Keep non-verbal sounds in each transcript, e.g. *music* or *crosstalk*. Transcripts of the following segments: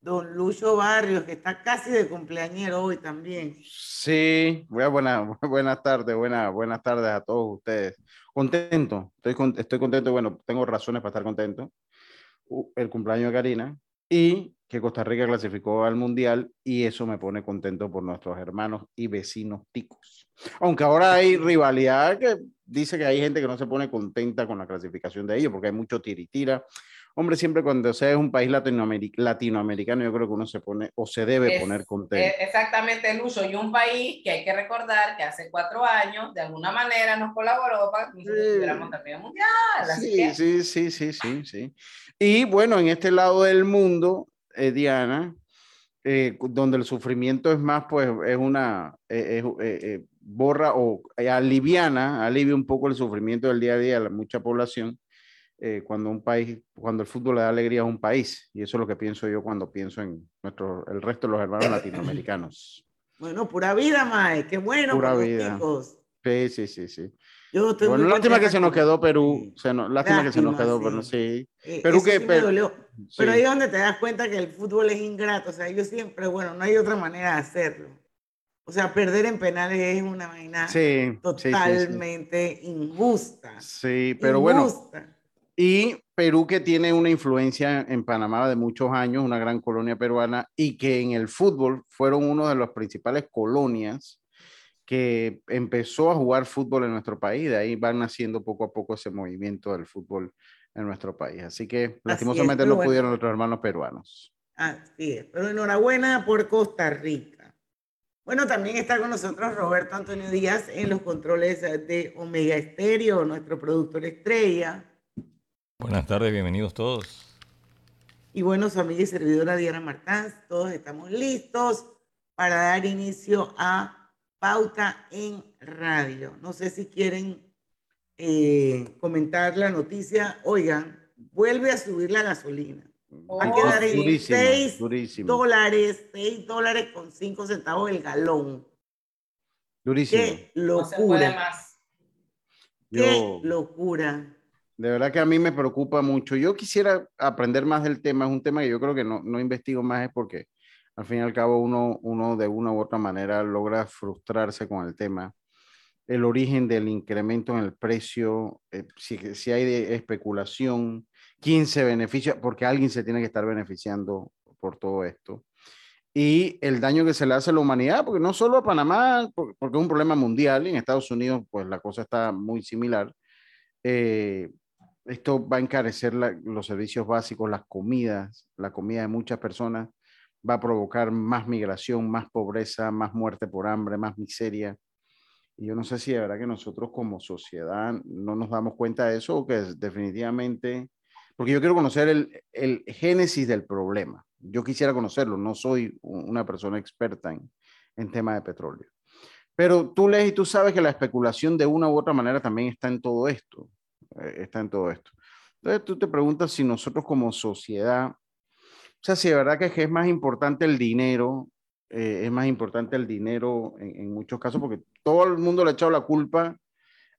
don Lucho Barrios, que está casi de cumpleañero hoy también. Sí, buena, buenas tardes, *laughs* buenas, buenas tardes a todos ustedes. Contento, estoy, estoy contento, bueno, tengo razones para estar contento. El cumpleaños de Karina y que Costa Rica clasificó al Mundial y eso me pone contento por nuestros hermanos y vecinos ticos. Aunque ahora hay rivalidad que dice que hay gente que no se pone contenta con la clasificación de ellos porque hay mucho tiritira. Hombre, siempre cuando sea es un país latinoamericano, yo creo que uno se pone o se debe poner contento. Es exactamente el uso. Y un país que hay que recordar que hace cuatro años, de alguna manera, nos colaboró para que tuviéramos también mundial. Sí, sí, sí, sí, sí, sí. Y bueno, en este lado del mundo, eh, Diana, eh, donde el sufrimiento es más, pues es una, eh, eh, borra o aliviana, alivia un poco el sufrimiento del día a día de la mucha población eh, cuando un país, cuando el fútbol le da alegría a un país. Y eso es lo que pienso yo cuando pienso en nuestro, el resto de los hermanos *coughs* latinoamericanos. Bueno, pura vida, Mae, qué bueno. Pura vida. Sí, sí, sí, sí. Yo bueno, lástima que se nos quedó Perú, se no, lástima, que se nos quedó, pero sí. Eh, Perú que... pero, pero ahí es donde te das cuenta que el fútbol es ingrato, o sea, yo siempre, bueno, no hay otra manera de hacerlo. O sea, perder en penales es una vaina totalmente injusta. Sí, pero injusta. bueno. Y Perú que tiene una influencia en Panamá de muchos años, una gran colonia peruana, y que en el fútbol fueron una de las principales colonias que empezó a jugar fútbol en nuestro país. De ahí van naciendo poco a poco ese movimiento del fútbol en nuestro país. Así que lastimosamente no pudieron nuestros hermanos peruanos. Así es, pero enhorabuena por Costa Rica. Bueno, también está con nosotros Roberto Antonio Díaz en los controles de Omega Estéreo, nuestro productor estrella. Buenas tardes, bienvenidos todos. Y bueno, su amiga y servidora Diana Martán, todos estamos listos para dar inicio a Pauta en Radio. No sé si quieren eh, comentar la noticia. Oigan, vuelve a subir la gasolina. Va a quedar en 6 dólares, 6 dólares con 5 centavos el galón. Durísimo. Qué locura. más. Qué locura. De verdad que a mí me preocupa mucho. Yo quisiera aprender más del tema. Es un tema que yo creo que no, no investigo más, es porque al fin y al cabo uno, uno de una u otra manera logra frustrarse con el tema. El origen del incremento en el precio, eh, si, si hay de especulación, quién se beneficia, porque alguien se tiene que estar beneficiando por todo esto. Y el daño que se le hace a la humanidad, porque no solo a Panamá, porque, es un problema mundial, y en Estados Unidos pues la cosa está muy similar. Eh, esto va a encarecer los servicios básicos, las comidas, la comida de muchas personas, va a provocar más migración, más pobreza, más muerte por hambre, más miseria. Y yo no sé si de verdad que nosotros como sociedad no nos damos cuenta de eso o que es definitivamente, porque yo quiero conocer el, el génesis del problema. Yo quisiera conocerlo, no soy una persona experta en, en tema de petróleo. Pero tú lees y tú sabes que la especulación de una u otra manera también está en todo esto. Eh, está en todo esto. Entonces tú te preguntas si nosotros como sociedad, o sea, si de verdad que es más importante el dinero, eh, es más importante el dinero en, muchos casos, porque todo el mundo le ha echado la culpa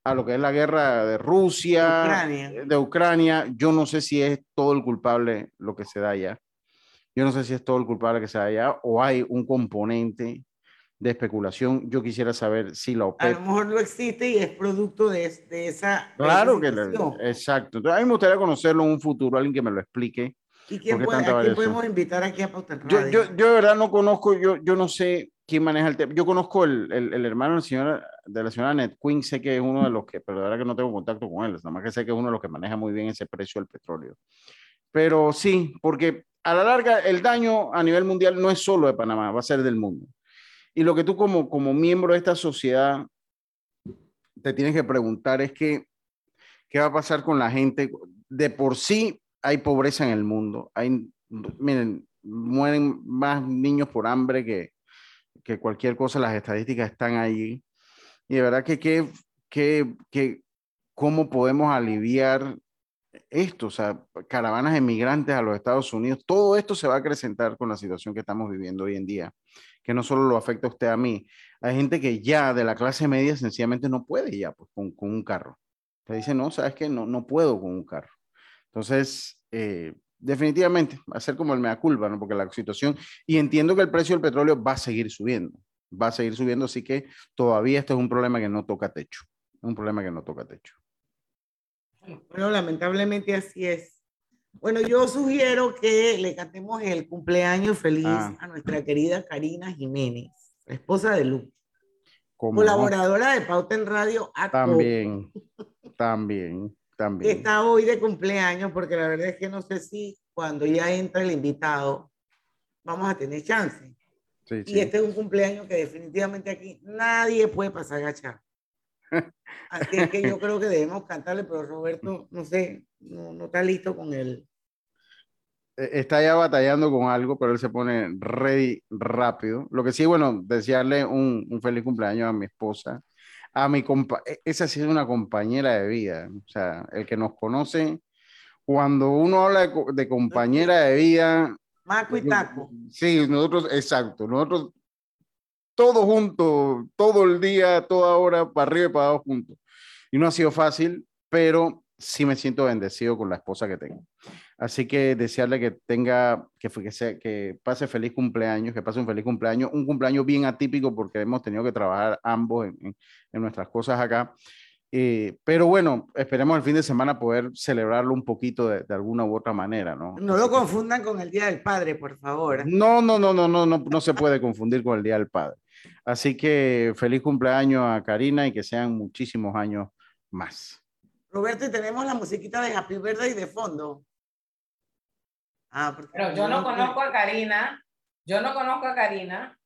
a lo que es la guerra de Rusia, de Ucrania. Yo no sé si es todo el culpable lo que se da allá. Yo no sé si es todo el culpable que se da allá o hay un componente de especulación. Yo quisiera saber si la OPEP... A lo mejor no existe y es producto de, de esa... Claro que... exacto. Entonces, a mí me gustaría conocerlo en un futuro, alguien que me lo explique. ¿Y quién, puede, a quién podemos invitar aquí a Pauta yo, yo, yo, de verdad no conozco, yo, yo no sé quién maneja el tema. Yo conozco el, el, el hermano de la, señora, de la señora Net Queen, sé que es uno de los que, pero de verdad que no tengo contacto con él, nada más que sé que es uno de los que maneja muy bien ese precio del petróleo. Pero sí, porque a la larga el daño a nivel mundial no es solo de Panamá, va a ser del mundo. Y lo que tú como, como miembro de esta sociedad te tienes que preguntar es que, ¿qué va a pasar con la gente? De por sí hay pobreza en el mundo. Hay, miren, mueren más niños por hambre que, que cualquier cosa. Las estadísticas están allí. Y de verdad que, que, que, que cómo podemos aliviar esto, o sea, caravanas de migrantes a los Estados Unidos, todo esto se va a acrecentar con la situación que estamos viviendo hoy en día que no solo lo afecta a usted a mí. Hay gente que ya de la clase media sencillamente no puede ya pues, con, con un carro. Te dice, no, sabes que no, no puedo con un carro. Entonces, eh, definitivamente, hacer como el mea culpa, ¿no? Porque la situación, y entiendo que el precio del petróleo va a seguir subiendo, va a seguir subiendo, así que todavía esto es un problema que no toca techo, un problema que no toca techo. Bueno, lamentablemente así es. Bueno, yo sugiero que le cantemos el cumpleaños feliz Ah. a nuestra querida Karina Jiménez, la esposa de Lu, ¿Cómo no? colaboradora de Pauta en Radio a También, también, también. está hoy de cumpleaños, porque la verdad es que no sé si cuando ya entra el invitado vamos a tener chance. Sí, Y sí. este es un cumpleaños que definitivamente aquí nadie puede pasar agachado. Así es que yo creo que debemos cantarle, pero Roberto, no sé, no, no está listo con él. Eh, Está ya batallando con algo, pero él se pone ready rápido. Lo que sí, bueno, desearle un, un feliz cumpleaños a mi esposa, a mi compa, e- esa sí es una compañera de vida. O sea, el que nos conoce, cuando uno habla de, de compañera de vida, Maco y Taco. Sí, nosotros, exacto, nosotros todos juntos, todo el día, toda hora, para arriba y para abajo juntos. Y no ha sido fácil, pero sí me siento bendecido con la esposa que tengo. Así que desearle que tenga, que, que, pase feliz cumpleaños, que pase un feliz cumpleaños, un cumpleaños bien atípico porque hemos tenido que trabajar ambos en- en nuestras cosas acá. Eh, pero bueno, esperemos el fin de semana poder celebrarlo un poquito de, de alguna u otra manera, ¿no? No lo confundan con el Día del Padre, por favor. no, no, no, no, no, no, no se puede confundir con el Día del Padre. Así que feliz cumpleaños a Karina y que sean muchísimos años más. Roberto, y tenemos la musiquita de Happy Birthday de fondo. Ah, Pero yo no conozco a Karina, yo no conozco a Karina,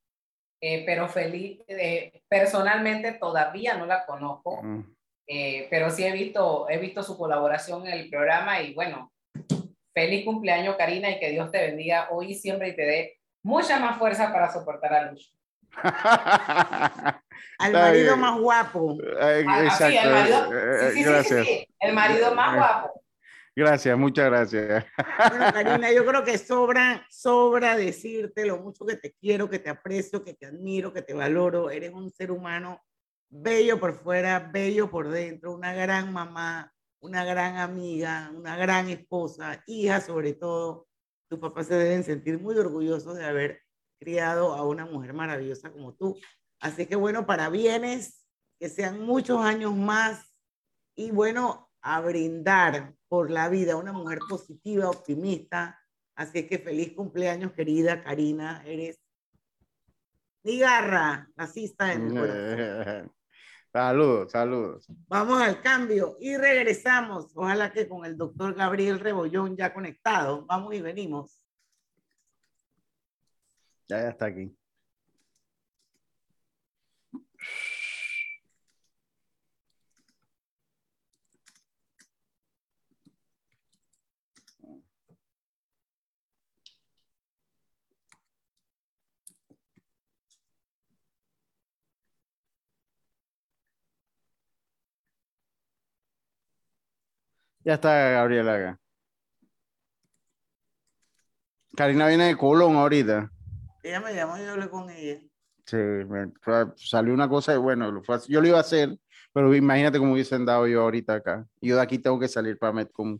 eh, pero feliz, eh, personalmente todavía no la conozco, Mm. Eh, pero sí he visto, he visto su colaboración en el programa y bueno, feliz cumpleaños Karina y que Dios te bendiga hoy y siempre y te dé mucha más fuerza para soportar a Lucho. *laughs* Al Está marido bien. más guapo. Eh, Ah, Exacto. sí, el marido, eh, sí, sí, sí, sí, el marido más guapo. Gracias, muchas gracias. Bueno, Karina, yo *laughs* creo que sobra, sobra decirte lo mucho que te quiero, que te aprecio, que te admiro, que te valoro. Eres un ser humano bello por fuera, bello por dentro, una gran mamá, una gran amiga, una gran esposa, hija sobre todo. Tus papás se deben sentir muy orgullosos de haber criado a una mujer maravillosa como tú. Así que bueno, para bienes, que sean muchos años más y bueno, a brindar por la vida, una mujer positiva, optimista. Así que feliz cumpleaños, querida Karina. Eres mi garra, racista de mi corazón. *laughs* Saludos, saludos. Vamos al cambio y regresamos. Ojalá que con el doctor Gabriel Rebollón ya conectado. Vamos y venimos. Ya, ya está aquí. Ya está Gabriela acá. Karina viene de Colón ahorita. Ella me llamó y yo hablé con ella. Sí, me- salió una cosa y bueno, yo lo iba a hacer, pero imagínate cómo hubiesen dado yo ahorita acá. Yo de aquí tengo que salir para Metcon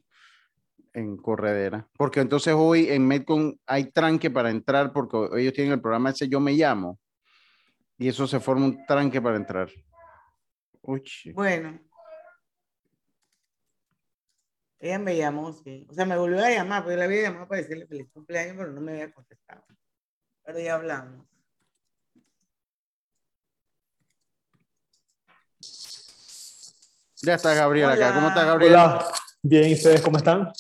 en corredera, porque entonces hoy en Metcon hay tranque para entrar porque ellos tienen el programa ese Yo Me Llamo y eso se forma un tranque para entrar. Uy. Bueno. Ella me llamó, sí. O sea, me volvió a llamar, porque yo le había llamado para decirle feliz cumpleaños, pero no me había contestado. Pero ya hablamos. ya está Gabriela acá. ¿Cómo está Hola. Gabriela? Hola, bien, ¿y ustedes cómo están?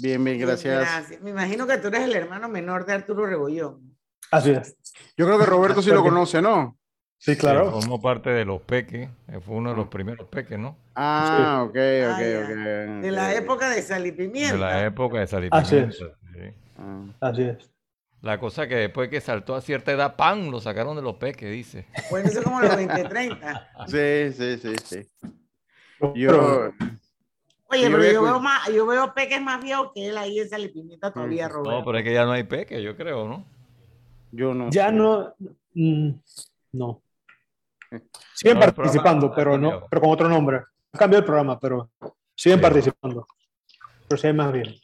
Bien, bien, gracias. Gracias. Me imagino que tú eres el hermano menor de Arturo Rebollón. Así es. Yo creo que Roberto sí lo conoce, ¿no? Sí, Sí, claro. formó parte de los peques, eh, fue uno de los primeros peques, ¿no? Ah, ok, ok, Ah, ya. ok. De la ok. época de Sal y Pimienta. De la época de Sal y Así es. Sí. Ah. Así es. La cosa que después que saltó a cierta edad, ¡pam! Lo sacaron de los peques, dice. Bueno, eso es como los 2030. *laughs* Sí, sí, sí, sí. Pero- Yo, Oye, Yo pero yo veo, más, yo veo peques más viejos que él ahí en Sal y Pimienta todavía, Mm. Roberto. No, pero es que ya no hay peques, yo creo, ¿no? yo no. ya sé. no, mm, no. Siguen No, participando, pero no, pero con otro nombre. Ha cambiado el programa, pero siguen Sí. participando. Pero hay más bien.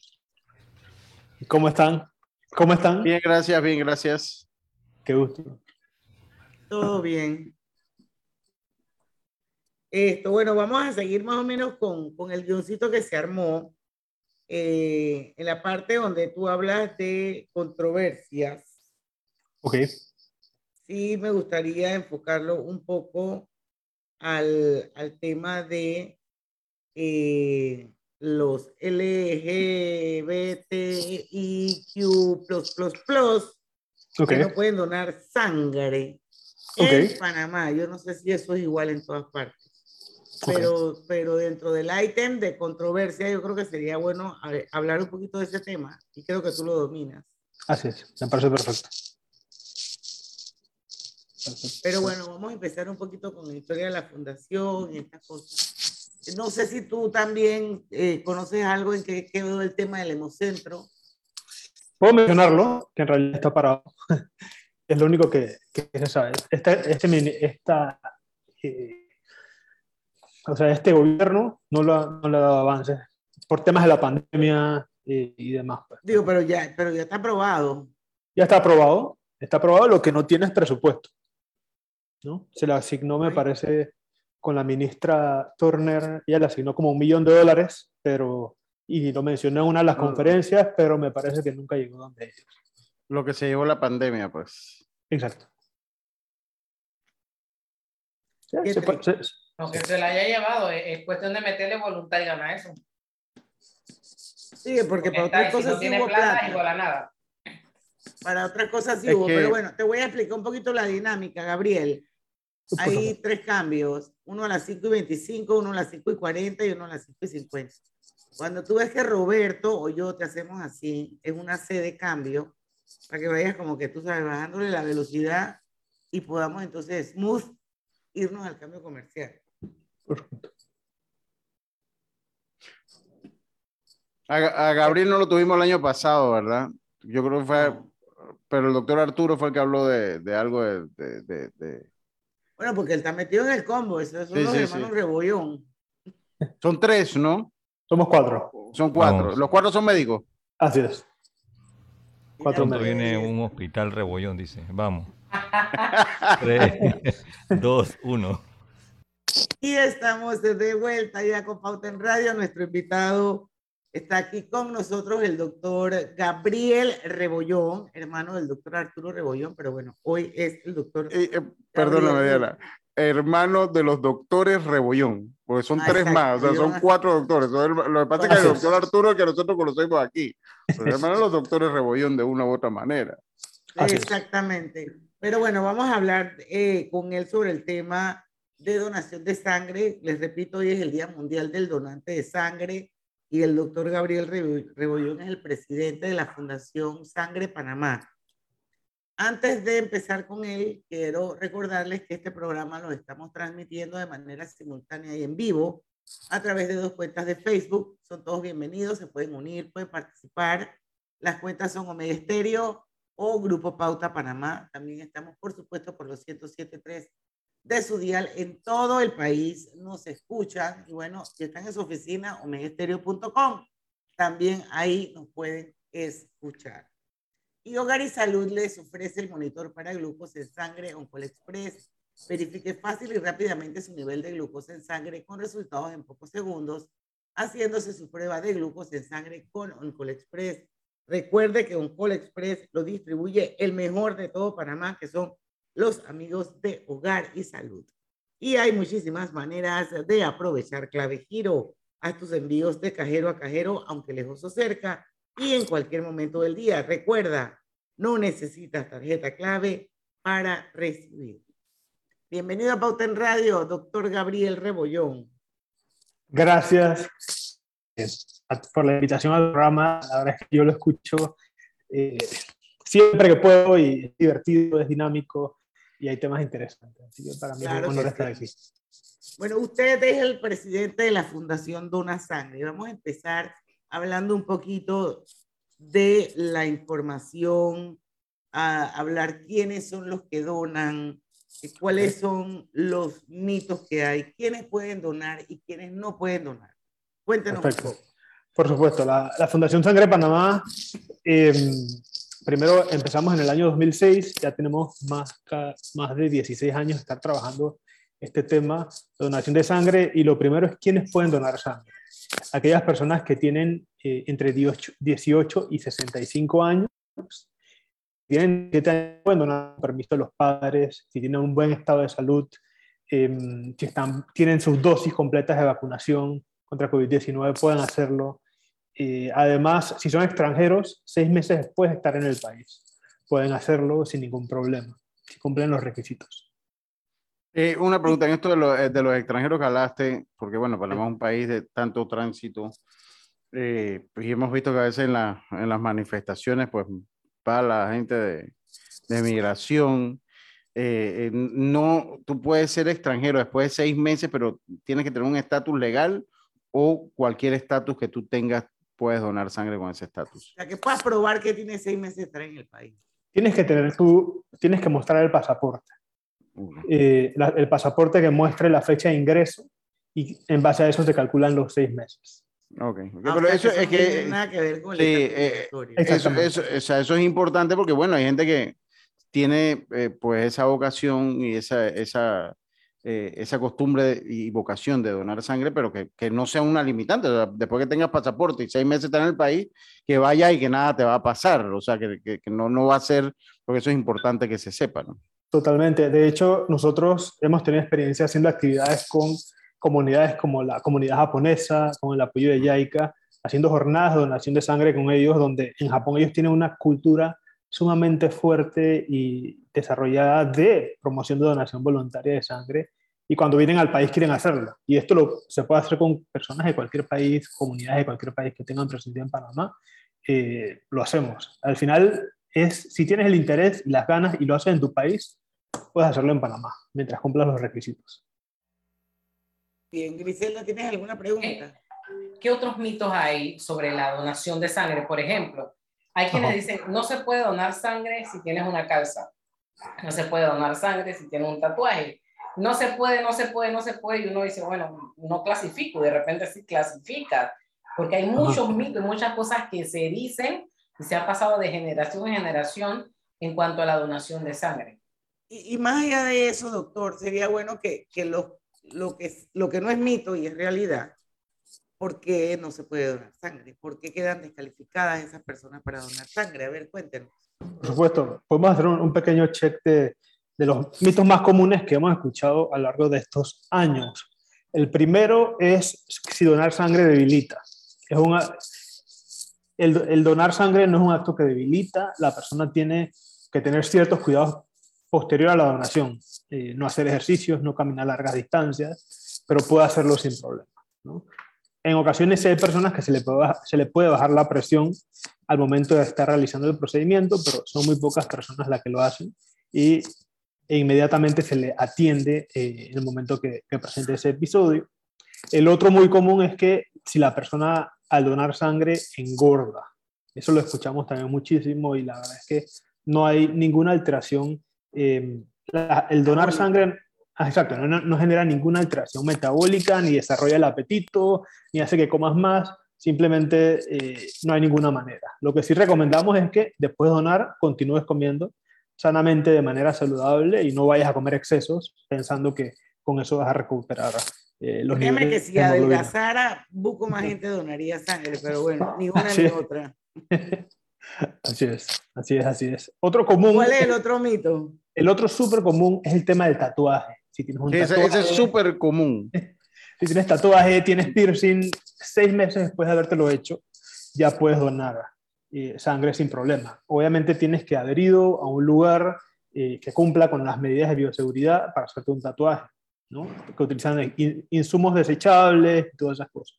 ¿Cómo están? ¿Cómo están? Bien, gracias, bien, gracias. Qué gusto. Todo bien. Esto, bueno, vamos a seguir más o menos con, con el guioncito que se armó eh, en la parte donde tú hablas de controversias. Ok. Sí, me gustaría enfocarlo un poco al, al tema de eh, los LGBTIQ++, Ok. que no pueden donar sangre Ok. en Panamá. Yo no sé si eso es igual en todas partes. Pero, pero dentro del ítem de controversia, yo creo que sería bueno ver, hablar un poquito de ese tema y creo que tú lo dominas. Así es. Me parece perfecto. Pero bueno, vamos a empezar un poquito con la historia de la fundación y estas cosas. No sé si tú también eh, conoces algo en que quedó el tema del hemocentro. Puedo mencionarlo, que en realidad está parado. *laughs* es lo único que, que se sabe. Esta, este, esta, eh, o sea, este gobierno no, lo no le ha dado avances por temas de la pandemia y, y demás. pues. Digo, pero ya, pero ya está aprobado. Ya está aprobado, está aprobado, lo que no tiene es presupuesto. ¿No? Se le asignó, me parece, con la ministra Turner, ella le asignó como un millón de dólares, pero, y lo mencioné en una de las conferencias, pero me parece que nunca llegó donde ellos. Lo que se llevó la pandemia, pues. Exacto. Sí, Qué se puede- triste. se- Aunque se la haya llevado, es, es cuestión de meterle voluntad y ganar eso. Sí, porque para otras y si cosas no sí tiene hubo plata, plata. igual a nada. Para otras cosas sí Es hubo. que- Pero bueno, te voy a explicar un poquito la dinámica, Gabriel. Hay tres cambios, uno a las 5 y 25, uno a las 5 y 40 y uno a las 5 y 50. Cuando tú ves que Roberto o yo te hacemos así, es una C de cambio, para que vayas como que tú sabes, bajándole la velocidad y podamos entonces smooth irnos al cambio comercial. Perfecto. A, a Gabriel no lo tuvimos el año pasado, ¿verdad? Yo creo que fue, No. pero el doctor Arturo fue el que habló de, de algo de- de- de- Bueno, porque él está metido en el combo, esos son Sí, los sí, hermanos sí. Rebollón. Son tres, ¿no? Somos cuatro. Son cuatro. Vamos. Los cuatro son médicos. Así es. Cuatro médicos. viene un hospital rebollón, dice. Vamos. *laughs* Tres, dos, uno. Y estamos de vuelta ya con Pauta en Radio. Nuestro invitado está aquí con nosotros, el doctor Gabriel Rebollón, hermano del doctor Arturo Rebollón, pero bueno, hoy es el doctor. Eh, eh, perdóname. Diana. Hermano de los doctores Rebollón, porque son Ah, tres exacto, más, o sea, son cuatro doctores. Lo que pasa es que el doctor Arturo que nosotros conocemos aquí, pero hermano de los doctores Rebollón de una u otra manera. Exactamente. Pero bueno, vamos a hablar eh, con él sobre el tema de donación de sangre. Les repito, hoy es el Día Mundial del Donante de Sangre y el doctor Gabriel Rebo- Rebollón es el presidente de la Fundación Sangre Panamá. Antes de empezar con él, quiero recordarles que este programa lo estamos transmitiendo de manera simultánea y en vivo a través de dos cuentas de Facebook. Son todos bienvenidos, se pueden unir, pueden participar. Las cuentas son Omega Estéreo o Grupo Pauta Panamá. También estamos, por supuesto, por los 107.3 de su dial en todo el país. Nos escuchan y bueno, si están en su oficina, omegaestereo.com, también ahí nos pueden escuchar. Y Hogar y Salud les ofrece el monitor para glucosa en sangre Oncol Express. Verifique fácil y rápidamente su nivel de glucosa en sangre con resultados en pocos segundos, haciéndose su prueba de glucosa en sangre con Oncol Express. Recuerde que Oncol Express lo distribuye el mejor de todo Panamá, que son los amigos de Hogar y Salud. Y hay muchísimas maneras de aprovechar Clave Giro. Haz tus envíos de cajero a cajero, aunque lejos o cerca, y en cualquier momento del día. Recuerda, no necesitas tarjeta clave para recibir. Bienvenido a Pauta en Radio, doctor Gabriel Rebollón. Gracias eh, por la invitación al programa. La verdad es que yo lo escucho eh, siempre que puedo y es divertido, es dinámico y hay temas interesantes. Así que para mí Claro es un honor estar aquí. Bueno, usted es el presidente de la Fundación Dona Sangre. Vamos a empezar hablando un poquito de la información, a hablar quiénes son los que donan, y cuáles son los mitos que hay, quiénes pueden donar y quiénes no pueden donar. Cuéntenos un Perfecto. poco. Por supuesto, la, la Fundación Sangre Panamá, eh, primero empezamos en el año 2006, ya tenemos más, de 16 años de estar trabajando este tema, donación de sangre, y lo primero es quiénes pueden donar sangre. Aquellas personas que tienen eh, entre 18, 18 y 65 años, tienen 7 años, pueden donar permiso de los padres, si tienen un buen estado de salud, em, si tienen sus dosis completas de vacunación contra COVID-19, pueden hacerlo. Eh, además, si son extranjeros, seis meses después de estar en el país, pueden hacerlo sin ningún problema, si cumplen los requisitos. Eh, una pregunta en esto de, lo- eh, de los extranjeros que hablaste, porque bueno, Panamá es un país de tanto tránsito, eh, pues, y hemos visto que a veces en, la- en las manifestaciones, pues va la gente de, de migración. eh, eh, no, tú puedes ser extranjero después de seis meses, pero tienes que tener un estatus legal o cualquier estatus que tú tengas, puedes donar sangre con ese estatus. O sea, que puedas probar que tienes seis meses de estar en el país. Tienes que tener tu, tienes que mostrar el pasaporte. eh, la- el pasaporte que muestre la fecha de ingreso y en base a eso se calculan los seis meses. Ok, ok, Ah, o pero eso que es no tiene que... nada que ver con el Sí, estatus eh, eso, o sea, eso es importante porque, bueno, hay gente que tiene eh, pues esa vocación y esa, esa, eh, esa costumbre y vocación de donar sangre, pero que, que no sea una limitante. O sea, después que tengas pasaporte y seis meses estar en el país, que vaya y que nada te va a pasar. O sea, que, que, no, no va a ser, porque eso es importante que se sepa, ¿no? Totalmente. De hecho, nosotros hemos tenido experiencia haciendo actividades con comunidades como la comunidad japonesa, con el apoyo de YAICA, haciendo jornadas de donación de sangre con ellos, donde en Japón ellos tienen una cultura sumamente fuerte y desarrollada de promoción de donación voluntaria de sangre. Y cuando vienen al país quieren hacerlo. Y esto lo, se puede hacer con personas de cualquier país, comunidades de cualquier país que tengan presencia en Panamá. eh, lo hacemos. Al final es, si tienes el interés y las ganas y lo haces en tu país, puedes hacerlo en Panamá, mientras cumplas los requisitos. Bien, Griselda, ¿tienes alguna pregunta? ¿Qué otros mitos hay sobre la donación de sangre? Por ejemplo, hay quienes Ajá. dicen, no se puede donar sangre si tienes una calza. No se puede donar sangre si tienes un tatuaje. No se puede, no se puede, no se puede. Y uno dice, bueno, no clasifico. De repente sí clasifica. Porque hay muchos mitos y muchas cosas que se dicen y se ha pasado de generación en generación en cuanto a la donación de sangre. Y, y más allá de eso, doctor, sería bueno que, que lo, lo que lo que no es mito y es realidad, ¿por qué no se puede donar sangre? ¿Por qué quedan descalificadas esas personas para donar sangre? A ver, cuéntenos. Por supuesto, podemos hacer un, pequeño check de, los mitos más comunes que hemos escuchado a lo largo de estos años. El primero es si donar sangre debilita. El donar sangre no es un acto que debilita, la persona tiene que tener ciertos cuidados posterior a la donación, eh, no hacer ejercicios, no caminar largas distancias, pero puede hacerlo sin problema. ¿no? En ocasiones hay personas que se le, puede bajar, la presión al momento de estar realizando el procedimiento, pero son muy pocas personas las que lo hacen y e inmediatamente se le atiende eh, en el momento que, que presente ese episodio. El otro muy común es que si la persona al donar sangre engorda, eso lo escuchamos también muchísimo y la verdad es que no hay ninguna alteración. Eh, el donar sangre, ah, exacto, no, no, genera ninguna alteración metabólica, ni desarrolla el apetito, ni hace que comas más, simplemente eh, no hay ninguna manera. Lo que sí recomendamos es que después de donar continúes comiendo sanamente de manera saludable y no vayas a comer excesos pensando que con eso vas a recuperar eh, los Créeme que si adelgazara, buco más gente donaría sangre, pero bueno, *laughs* ni una Sí. ni otra. *laughs* Así es, así es, así es. Otro común, ¿Cuál es el otro mito? el otro súper común es el tema del tatuaje. Si tienes un tatuaje, ese es súper común. *laughs* si tienes tatuaje, tienes piercing, seis meses después de habértelo hecho, ya puedes donar eh, sangre sin problema. Obviamente tienes que adherido a un lugar eh, que cumpla con las medidas de bioseguridad para hacerte un tatuaje, ¿no? Que utilizan in- insumos desechables y todas esas cosas.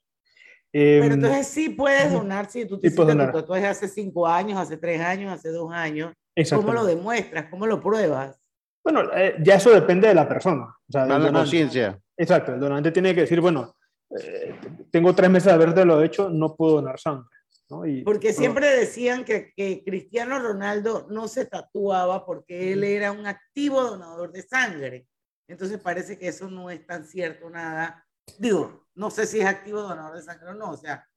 Pero Em, entonces sí puedes donar si tú te Sí hiciste tu tatuaje hace cinco años, hace tres años, hace dos años. ¿Cómo lo demuestras? ¿Cómo lo pruebas? Bueno, eh, ya eso depende de la persona. O sea, la conciencia. Exacto, el donante tiene que decir, bueno, eh, tengo tres meses de habértelo hecho, no puedo donar sangre. ¿no? Y, Porque bueno, siempre decían que, que Cristiano Ronaldo no se tatuaba porque él era un activo donador de sangre. Entonces parece que eso no es tan cierto nada. Digo, no sé si es activo donador de sangre o no. O sea,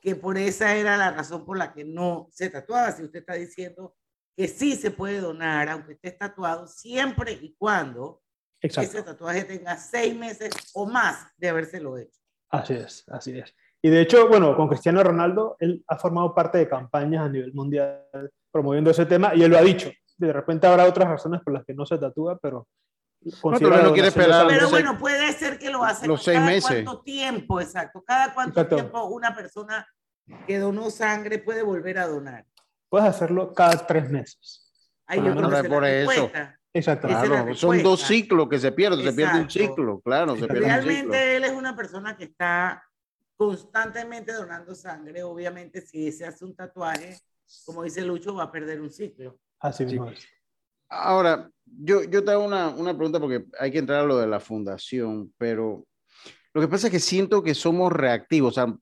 que por esa era la razón por la que no se tatuaba. Si usted está diciendo que sí se puede donar, aunque esté tatuado, siempre y cuando Exacto. ese tatuaje tenga seis meses o más de habérselo hecho. Así es, así es. Y de hecho, bueno, con Cristiano Ronaldo, él ha formado parte de campañas a nivel mundial promoviendo ese tema y él lo ha dicho. De repente habrá otras razones por las que no se tatúa, pero... considera él no quiere esperar Pero bueno, puede ser que lo hace los seis cada meses. cuánto tiempo, exacto. Cada cuánto Exacto. tiempo una persona que donó sangre puede volver a donar. Puedes hacerlo cada tres meses. Ah, yo no por eso. Exacto. Claro, son dos ciclos que se pierden, se pierde un Exacto. ciclo, claro, se pierde un ciclo. Realmente él es una persona que está constantemente donando sangre. Obviamente, si se hace un tatuaje, como dice Lucho, va a perder un ciclo. Así mismo. Ahora, yo, yo te hago una, una pregunta porque hay que entrar a lo de la fundación, pero lo que pasa es que siento que somos reactivos, o sea,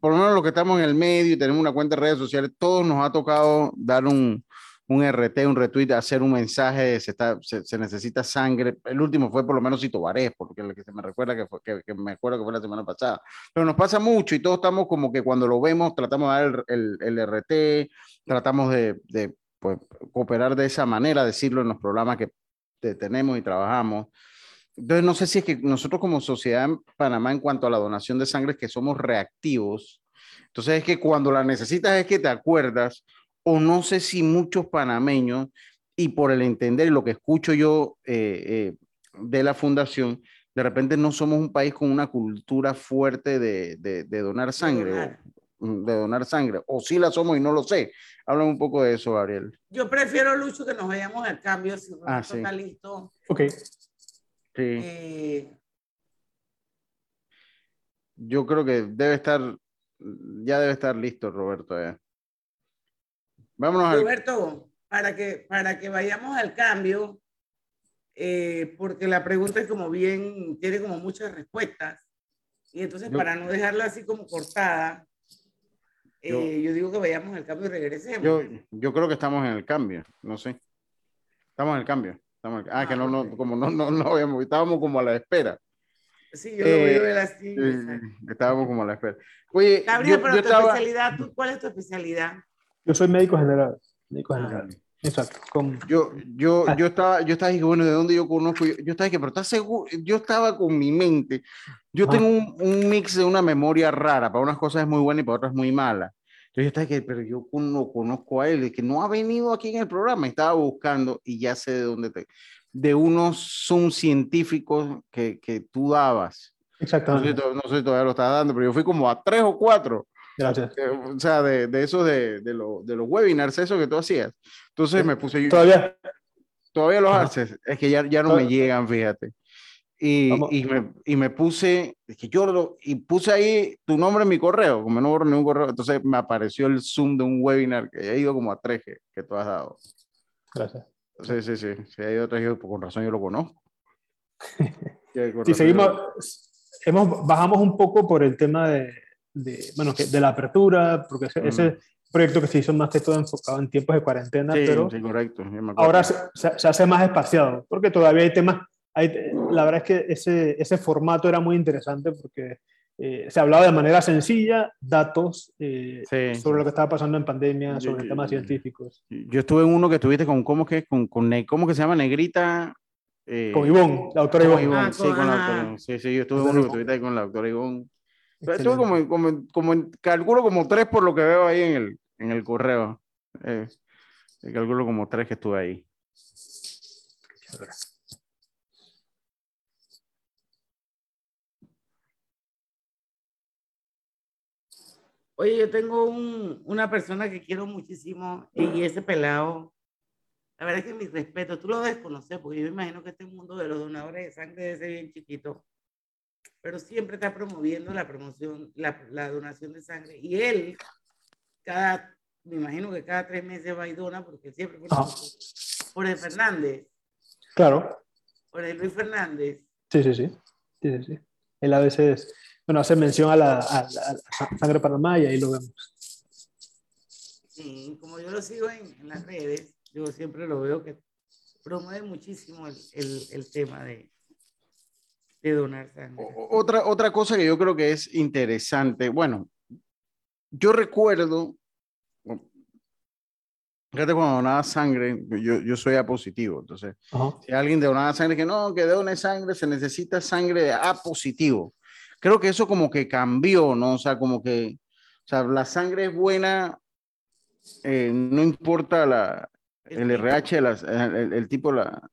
por lo menos los que estamos en el medio y tenemos una cuenta de redes sociales, todos nos ha tocado dar un, un RT, un retweet, hacer un mensaje, se, está, se, se necesita sangre. El último fue por lo menos Cito Varés, porque el que se me recuerda que, fue, que, que me acuerdo que fue la semana pasada. Pero nos pasa mucho y todos estamos como que cuando lo vemos tratamos de dar el, el, el RT, tratamos de, de pues, cooperar de esa manera, decirlo en los programas que te- tenemos y trabajamos. Entonces, no sé si es que nosotros como sociedad en Panamá, en cuanto a la donación de sangre, es que somos reactivos. Entonces, es que cuando la necesitas es que te acuerdas, o no sé si muchos panameños, y por el entender lo que escucho yo eh, eh, de la fundación, de repente no somos un país con una cultura fuerte de, de- de donar sangre, o- donar. de donar sangre, o sí la somos y no lo sé. Háblame un poco de eso, Gabriel. Yo prefiero, Lucho, que nos vayamos al cambio. Si Ah, sí. está listo. Ok. Sí. Eh, Yo creo que debe estar, ya debe estar listo, Roberto. ya. Vámonos al... Roberto, para que, para que vayamos al cambio, eh, porque la pregunta es como bien, tiene como muchas respuestas. Y entonces, Yo- para no dejarla así como cortada, eh, yo, digo que vayamos al cambio y regresemos. Yo, yo creo que estamos en el cambio, no sé. Estamos en el cambio. Estamos Ah, Ah, que no, no, como no, no, no habíamos, estábamos como a la espera. sí, yo eh, lo voy a ver así. Eh, estábamos como a la espera. Oye, Gabriel, yo, pero yo tu estaba... especialidad, ¿tú, ¿cuál es tu especialidad? Yo soy médico general. Médico Ah. general. Exacto. Con, Yo, yo, Ah. yo estaba, yo estaba diciendo, bueno, ¿de dónde yo conozco? Yo, yo estaba diciendo, pero ¿estás seguro? Yo estaba con mi mente. Yo Ah. tengo un, un mix de una memoria rara. Para unas cosas es muy buena y para otras muy mala. Yo estaba que, pero yo no conozco a él, es que no ha venido aquí en el programa. Estaba buscando y ya sé de dónde te. De unos Zoom científicos que, que tú dabas. No sé, exactamente. si to- no sé si todavía lo estás dando, pero yo fui como a tres o cuatro. Gracias. eh, O sea, de, de esos de, de, lo- de los webinars, eso que tú hacías. Entonces me puse yo. Todavía. Todavía los haces, es que ya, ya no me llegan, fíjate. Y, y, me, y me puse, que yo lo, y puse ahí tu nombre en mi correo, como no borro ningún correo, entonces me apareció el Zoom de un webinar que he ido como a tres que, que tú has dado. Gracias. Sí, sí, sí, sí, ha ido a tres, yo, pues, con razón yo lo conozco. *laughs* Si seguimos, yo hemos, bajamos un poco por el tema de, de, bueno, que de la apertura, porque ese, Mm. ese proyecto que se hizo más que todo enfocado en tiempos de cuarentena, Sí, pero sí, correcto. ahora se, se- se hace más espaciado, porque todavía hay temas, hay, la verdad es que ese, ese formato era muy interesante porque eh, se hablaba de manera sencilla, datos eh, Sí, sobre lo que estaba pasando en pandemia, Yo- sobre yo- temas científicos. Yo estuve en uno que estuviste con, ¿cómo que? Con, con, ¿cómo que se llama? Negrita. eh, Con Ivonne, la doctora Con Ivonne. Ivonne, Ah, sí, con- la doctora Ivonne. Sí, sí, yo estuve en uno que estuviste ahí con la doctora Ivonne. Estuve como, como, como calculo como tres por lo que veo ahí en el, en el correo. Eh, calculo como tres que estuve ahí. Oye, yo tengo un, una persona que quiero muchísimo y ese pelado, la verdad es que mi respeto, tú lo desconoces porque yo me imagino que este mundo de los donadores de sangre debe ser bien chiquito, pero siempre está promoviendo la promoción, la, la donación de sangre y él, cada, me imagino que cada tres meses va y dona porque siempre Ajá. por el Fernández, Claro, por el Luis Fernández. sí, sí, sí. sí, sí, sí. Él a veces, bueno, hace mención a la, a a la Sangre Panamá y ahí lo vemos. Y como yo lo sigo en, en las redes, yo siempre lo veo que promueve muchísimo el, el, el tema de, de donar sangre. O- Otra, otra cosa que yo creo que es interesante, bueno, yo recuerdo, fíjate cuando donaba sangre, yo, yo soy A positivo, entonces, Ajá. si alguien donaba sangre, que no, que done sangre, se necesita sangre de A positivo. Creo que eso como que cambió, ¿no? O sea, como que, o sea, la sangre es buena, eh, no importa la, el RH, la- el, tipo de la,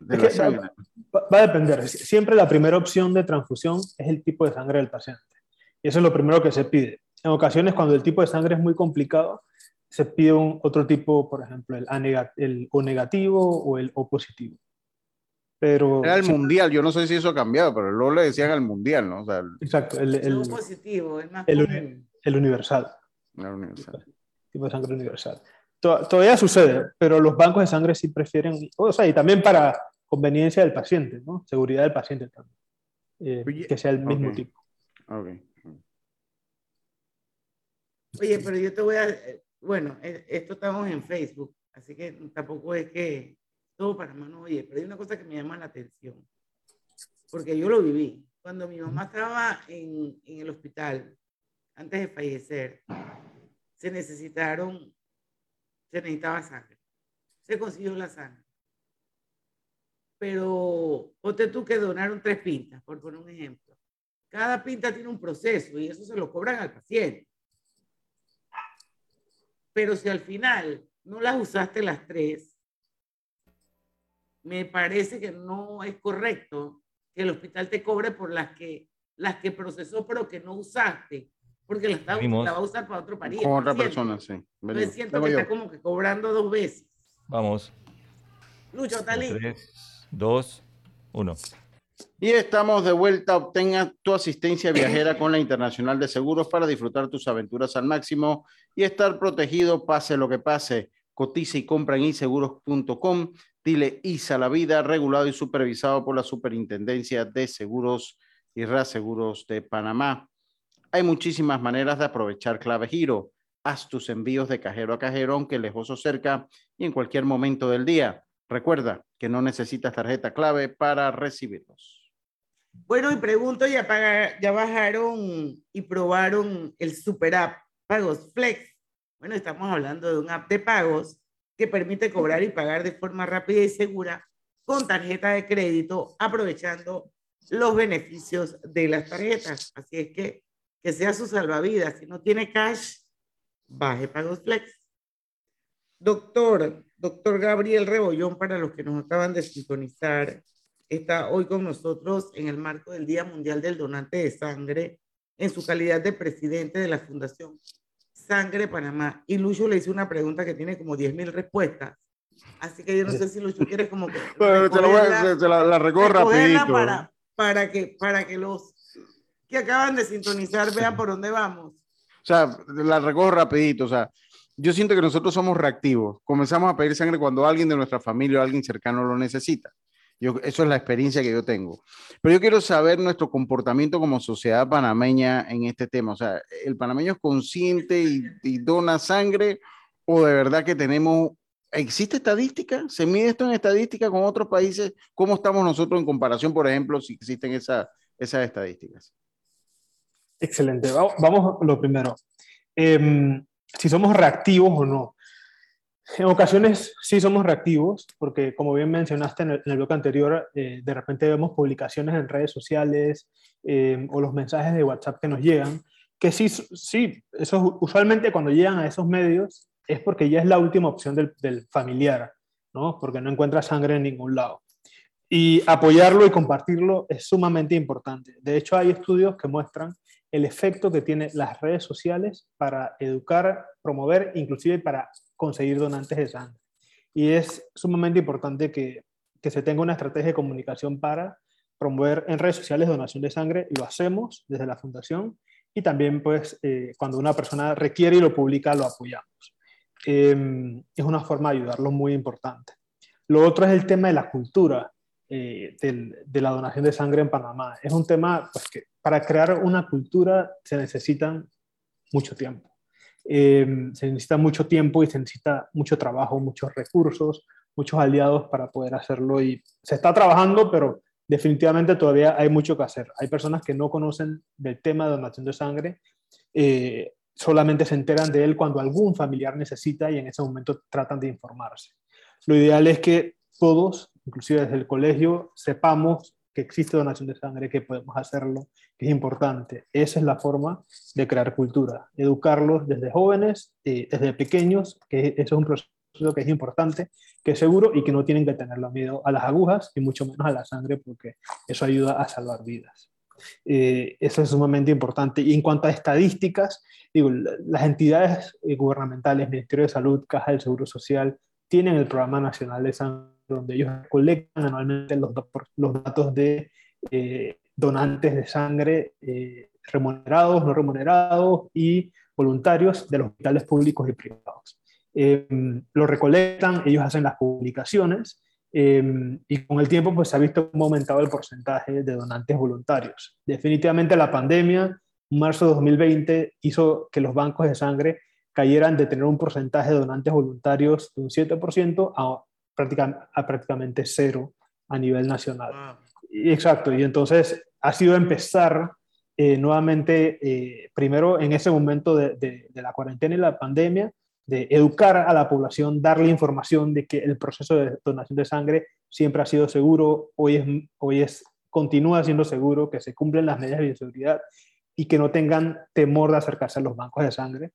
de Es la que- sangre. Va, va a depender. Siempre la primera opción de transfusión es el tipo de sangre del paciente. Y eso es lo primero que se pide. En ocasiones, cuando el tipo de sangre es muy complicado, se pide un, otro tipo, por ejemplo, el, A el O negativo o el O positivo. Pero, Era el sí, mundial, yo no sé si eso ha cambiado, pero luego le decían al mundial, ¿no? O sea, el- exacto, el, el- El positivo, es más el- común. el universal, universal. tipo de sangre universal. To- Todavía sucede, pero los bancos de sangre sí prefieren, o sea, y también para conveniencia del paciente, ¿no? Seguridad del paciente también. Eh, Oye, que sea el mismo ok. tipo. Ok. Oye, pero yo te voy a, eh, bueno, eh, esto estamos en Facebook, así que tampoco es que todo para mano oye, pero hay una cosa que me llama la atención, porque yo lo viví. Cuando mi mamá estaba en, en el hospital, antes de fallecer, se necesitaron, se necesitaba sangre. Se consiguió la sangre. Pero ponte tú que donaron tres pintas, por poner un ejemplo. Cada pinta tiene un proceso y eso se lo cobran al paciente. Pero si al final no las usaste las tres, me parece que no es correcto que el hospital te cobre por las que, las que procesó pero que no usaste, porque la, está- la va a usar para otro pariente. Con otra persona, sí. Entonces siento que yo. está como que cobrando dos veces. Vamos. Lucho, está listo. 3, 2, 1. Y estamos de vuelta. Obtenga tu asistencia viajera con la Internacional de Seguros para disfrutar tus aventuras al máximo y estar protegido pase lo que pase. Cotiza y compra en inseguros.com. Dile ISA la vida, regulado y supervisado por la Superintendencia de Seguros y Reaseguros de Panamá. Hay muchísimas maneras de aprovechar Clave Giro. Haz tus envíos de cajero a cajero, aunque lejos o cerca, y en cualquier momento del día. Recuerda que no necesitas tarjeta clave para recibirlos. Bueno, y pregunto, ya, ya bajaron y probaron el super app Pagos Flex. Bueno, estamos hablando de un app de pagos que permite cobrar y pagar de forma rápida y segura con tarjeta de crédito, aprovechando los beneficios de las tarjetas. Así es que que sea su salvavidas. Si no tiene cash, baje Pagos Flex. Doctor, doctor Gabriel Rebollón, para los que nos acaban de sintonizar, está hoy con nosotros en el marco del Día Mundial del Donante de Sangre, en su calidad de presidente de la Fundación Sangre Panamá. Y Lucho le hizo una pregunta que tiene como 10 mil respuestas. Así que yo no sé *laughs* si Lucho quiere como que Bueno, te la, voy a- se- se la- la rapidito. para, para, que, para que los que acaban de sintonizar vean por dónde vamos. O sea, la recojo rapidito. O sea, yo siento que nosotros somos reactivos. Comenzamos a pedir sangre cuando alguien de nuestra familia o alguien cercano lo necesita. Yo, eso es la experiencia que yo tengo. Pero yo quiero saber nuestro comportamiento como sociedad panameña en este tema. O sea, ¿el panameño es consciente y, dona sangre o de verdad que tenemos... ¿Existe estadística? ¿Se mide esto en estadística con otros países? ¿Cómo estamos nosotros en comparación, por ejemplo, si existen esa- esas estadísticas? Excelente. Va- Vamos a lo primero. Em, si somos reactivos o no. En ocasiones sí somos reactivos, porque como bien mencionaste en el, bloque anterior, eh, de repente vemos publicaciones en redes sociales em, o los mensajes de WhatsApp que nos llegan, que sí, sí, eso usualmente cuando llegan a esos medios es porque ya es la última opción del, del familiar, ¿no? Porque no encuentra sangre en ningún lado. Y apoyarlo y compartirlo es sumamente importante. De hecho, hay estudios que muestran el efecto que tienen las redes sociales para educar, promover, inclusive para conseguir donantes de sangre. Y es sumamente importante que, que se tenga una estrategia de comunicación para promover en redes sociales donación de sangre. Lo hacemos desde la fundación y también pues eh, cuando una persona requiere y lo publica, lo apoyamos. Eh, es una forma de ayudarlo muy importante. Lo otro es el tema de la cultura eh, del- de la donación de sangre en Panamá. Es un tema pues, que para crear una cultura se necesitan mucho tiempo. Eh, se necesita mucho tiempo y se necesita mucho trabajo, muchos recursos, muchos aliados para poder hacerlo. Y se está trabajando, pero definitivamente todavía hay mucho que hacer. Hay personas que no conocen del tema de donación de sangre. eh, solamente se enteran de él cuando algún familiar necesita y en ese momento tratan de informarse. Lo ideal es que todos, inclusive desde el colegio, sepamos que existe donación de sangre, que podemos hacerlo, que es importante. Esa es la forma de crear cultura, educarlos desde jóvenes, eh, desde pequeños, que eso es un proceso que es importante, que es seguro y que no tienen que tenerlo miedo a las agujas y mucho menos a la sangre porque eso ayuda a salvar vidas. Eh, eso es sumamente importante. Y en cuanto a estadísticas, digo, las entidades eh, gubernamentales, Ministerio de Salud, Caja del Seguro Social, tienen el Programa Nacional de Sangre donde ellos colectan anualmente los, datos de eh, donantes de sangre eh, remunerados, no remunerados y voluntarios de los hospitales públicos y privados. Em, lo recolectan, ellos hacen las publicaciones em, y con el tiempo pues se ha visto aumentado el porcentaje de donantes voluntarios. Definitivamente la pandemia, marzo de 2020, hizo que los bancos de sangre cayeran de tener un porcentaje de donantes voluntarios de un 7% a a prácticamente cero a nivel nacional. exacto, y entonces ha sido empezar eh, nuevamente, eh, primero en ese momento de, de, la cuarentena y la pandemia, de educar a la población, darle información de que el proceso de donación de sangre siempre ha sido seguro, hoy es, hoy es, continúa siendo seguro, que se cumplen las medidas de seguridad y que no tengan temor de acercarse a los bancos de sangre.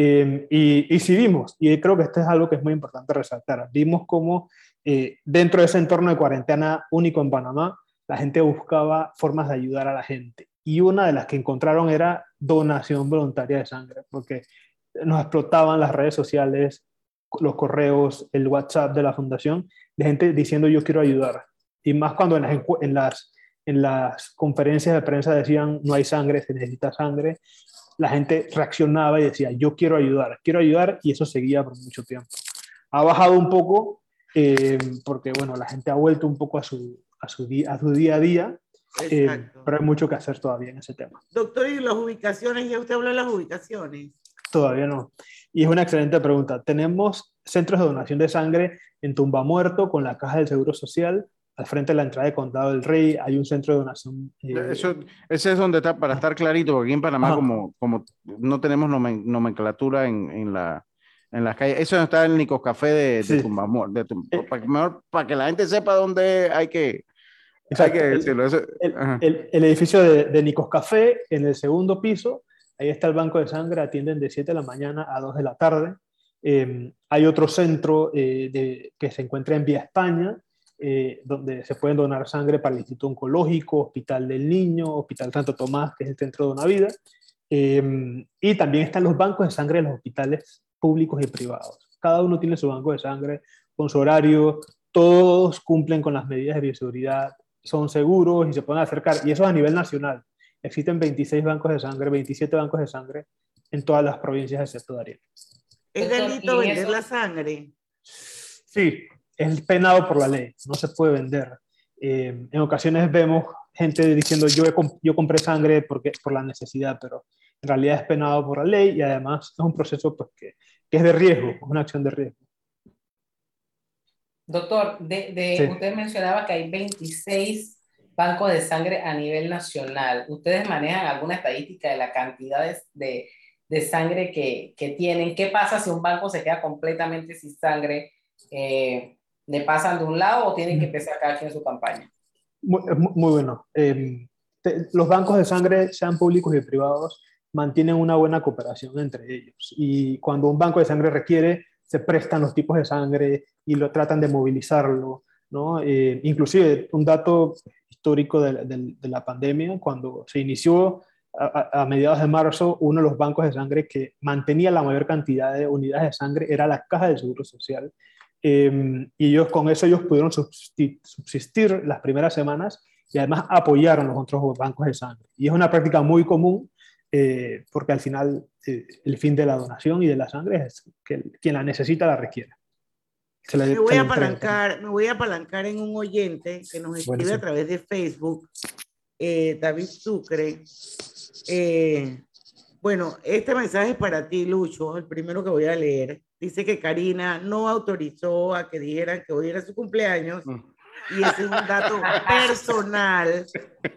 Em, y, y sí vimos, y creo que esto es algo que es muy importante resaltar, vimos cómo eh, dentro de ese entorno de cuarentena único en Panamá, la gente buscaba formas de ayudar a la gente. Y una de las que encontraron era donación voluntaria de sangre, porque nos explotaban las redes sociales, los correos, el WhatsApp de la fundación, de gente diciendo yo quiero ayudar. Y más cuando en las, en las, en las conferencias de prensa decían no hay sangre, se necesita sangre, la gente reaccionaba y decía, yo quiero ayudar, quiero ayudar, y eso seguía por mucho tiempo. Ha bajado un poco eh, porque, bueno, la gente ha vuelto un poco a su, a su, día, a su día a día, eh, pero hay mucho que hacer todavía en ese tema. Doctor, ¿y las ubicaciones? ¿Ya usted habló de las ubicaciones? Todavía no. Y es una excelente pregunta. Tenemos centros de donación de sangre en Tumba Muerto con la Caja del Seguro Social, al frente de la entrada de Condado del Rey hay un centro de donación. Eh, Eso, ese es donde está, para estar clarito, porque aquí en Panamá como, como no tenemos nomenclatura en, en, la, en las calles, eso está en el Nicos Café de, de Tumbamor, de eh, para, que, mejor, para que la gente sepa dónde hay que, hay que decirlo. el, el, edificio de, de, Nicos Café, en el segundo piso, ahí está el banco de sangre, atienden de 7 de la mañana a 2 de la tarde. Eh, hay otro centro de, que se encuentra en Vía España, eh, donde se pueden donar sangre para el Instituto Oncológico, Hospital del Niño, Hospital Santo Tomás, que es el centro de Donavida. Eh, y también están los bancos de sangre de los hospitales públicos y privados. Cada uno tiene su banco de sangre con su horario, todos cumplen con las medidas de bioseguridad, son seguros y se pueden acercar. Y eso a nivel nacional. Existen 26 bancos de sangre, 27 bancos de sangre en todas las provincias excepto Darien. ¿Es delito vender la sangre? Sí, es penado por la ley, no se puede vender. Eh, en ocasiones vemos gente diciendo yo, yo compré sangre porque, por la necesidad, pero en realidad es penado por la ley y además es un proceso pues, que, que es de riesgo, es una acción de riesgo. Doctor, de, de usted mencionaba que hay 26 bancos de sangre a nivel nacional. ¿Ustedes manejan alguna estadística de la cantidad de, de sangre que, que, tienen? ¿Qué pasa si un banco se queda completamente sin sangre? Eh, ¿Le pasan de un lado o tienen que empezar cada quien su campaña? Muy, muy bueno. Eh, los bancos de sangre, sean públicos y privados, mantienen una buena cooperación entre ellos. Y cuando un banco de sangre requiere, se prestan los tipos de sangre y lo tratan de movilizarlo. ¿no? Eh, inclusive, un dato histórico de, de, de, la pandemia, cuando se inició a, a, mediados de marzo, uno de los bancos de sangre que mantenía la mayor cantidad de unidades de sangre era la Caja del Seguro Social, eh, y ellos con eso ellos pudieron subsistir, las primeras semanas y además apoyaron los otros bancos de sangre. Y es una práctica muy común eh, porque al final eh, el fin de la donación y de la sangre es que quien la necesita la requiere. me, voy a apalancar, me voy a apalancar en un oyente que nos escribe a través de Facebook, eh, David Sucre. bueno, este mensaje es para ti, Lucho, el primero que voy a leer dice que Karina no autorizó a que dijeran que hoy era su cumpleaños mm. y ese es un dato *laughs* personal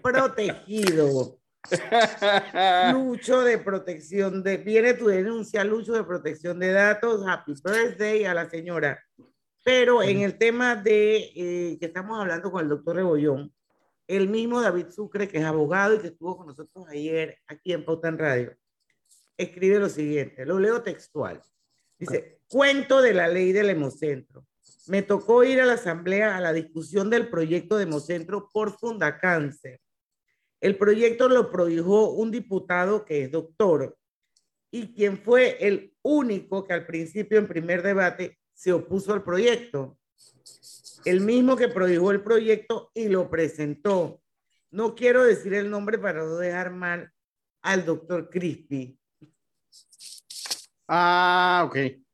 protegido. Lucho de protección de, viene tu denuncia, Lucho de protección de datos, happy birthday a la señora. Pero en el tema de eh, que estamos hablando con el doctor Rebollón, el mismo David Sucre, que es abogado y que estuvo con nosotros ayer aquí en Pauta en Radio, escribe lo siguiente, lo leo textual. Dice, cuento de la ley del hemocentro. Me tocó ir a la asamblea a la discusión del proyecto de hemocentro por Fundacáncer. El proyecto lo prohijó un diputado que es doctor y quien fue el único que al principio en primer debate se opuso al proyecto. El mismo que prohijó el proyecto y lo presentó. No quiero decir el nombre para no dejar mal al doctor Crispy. Ah, ok. *laughs*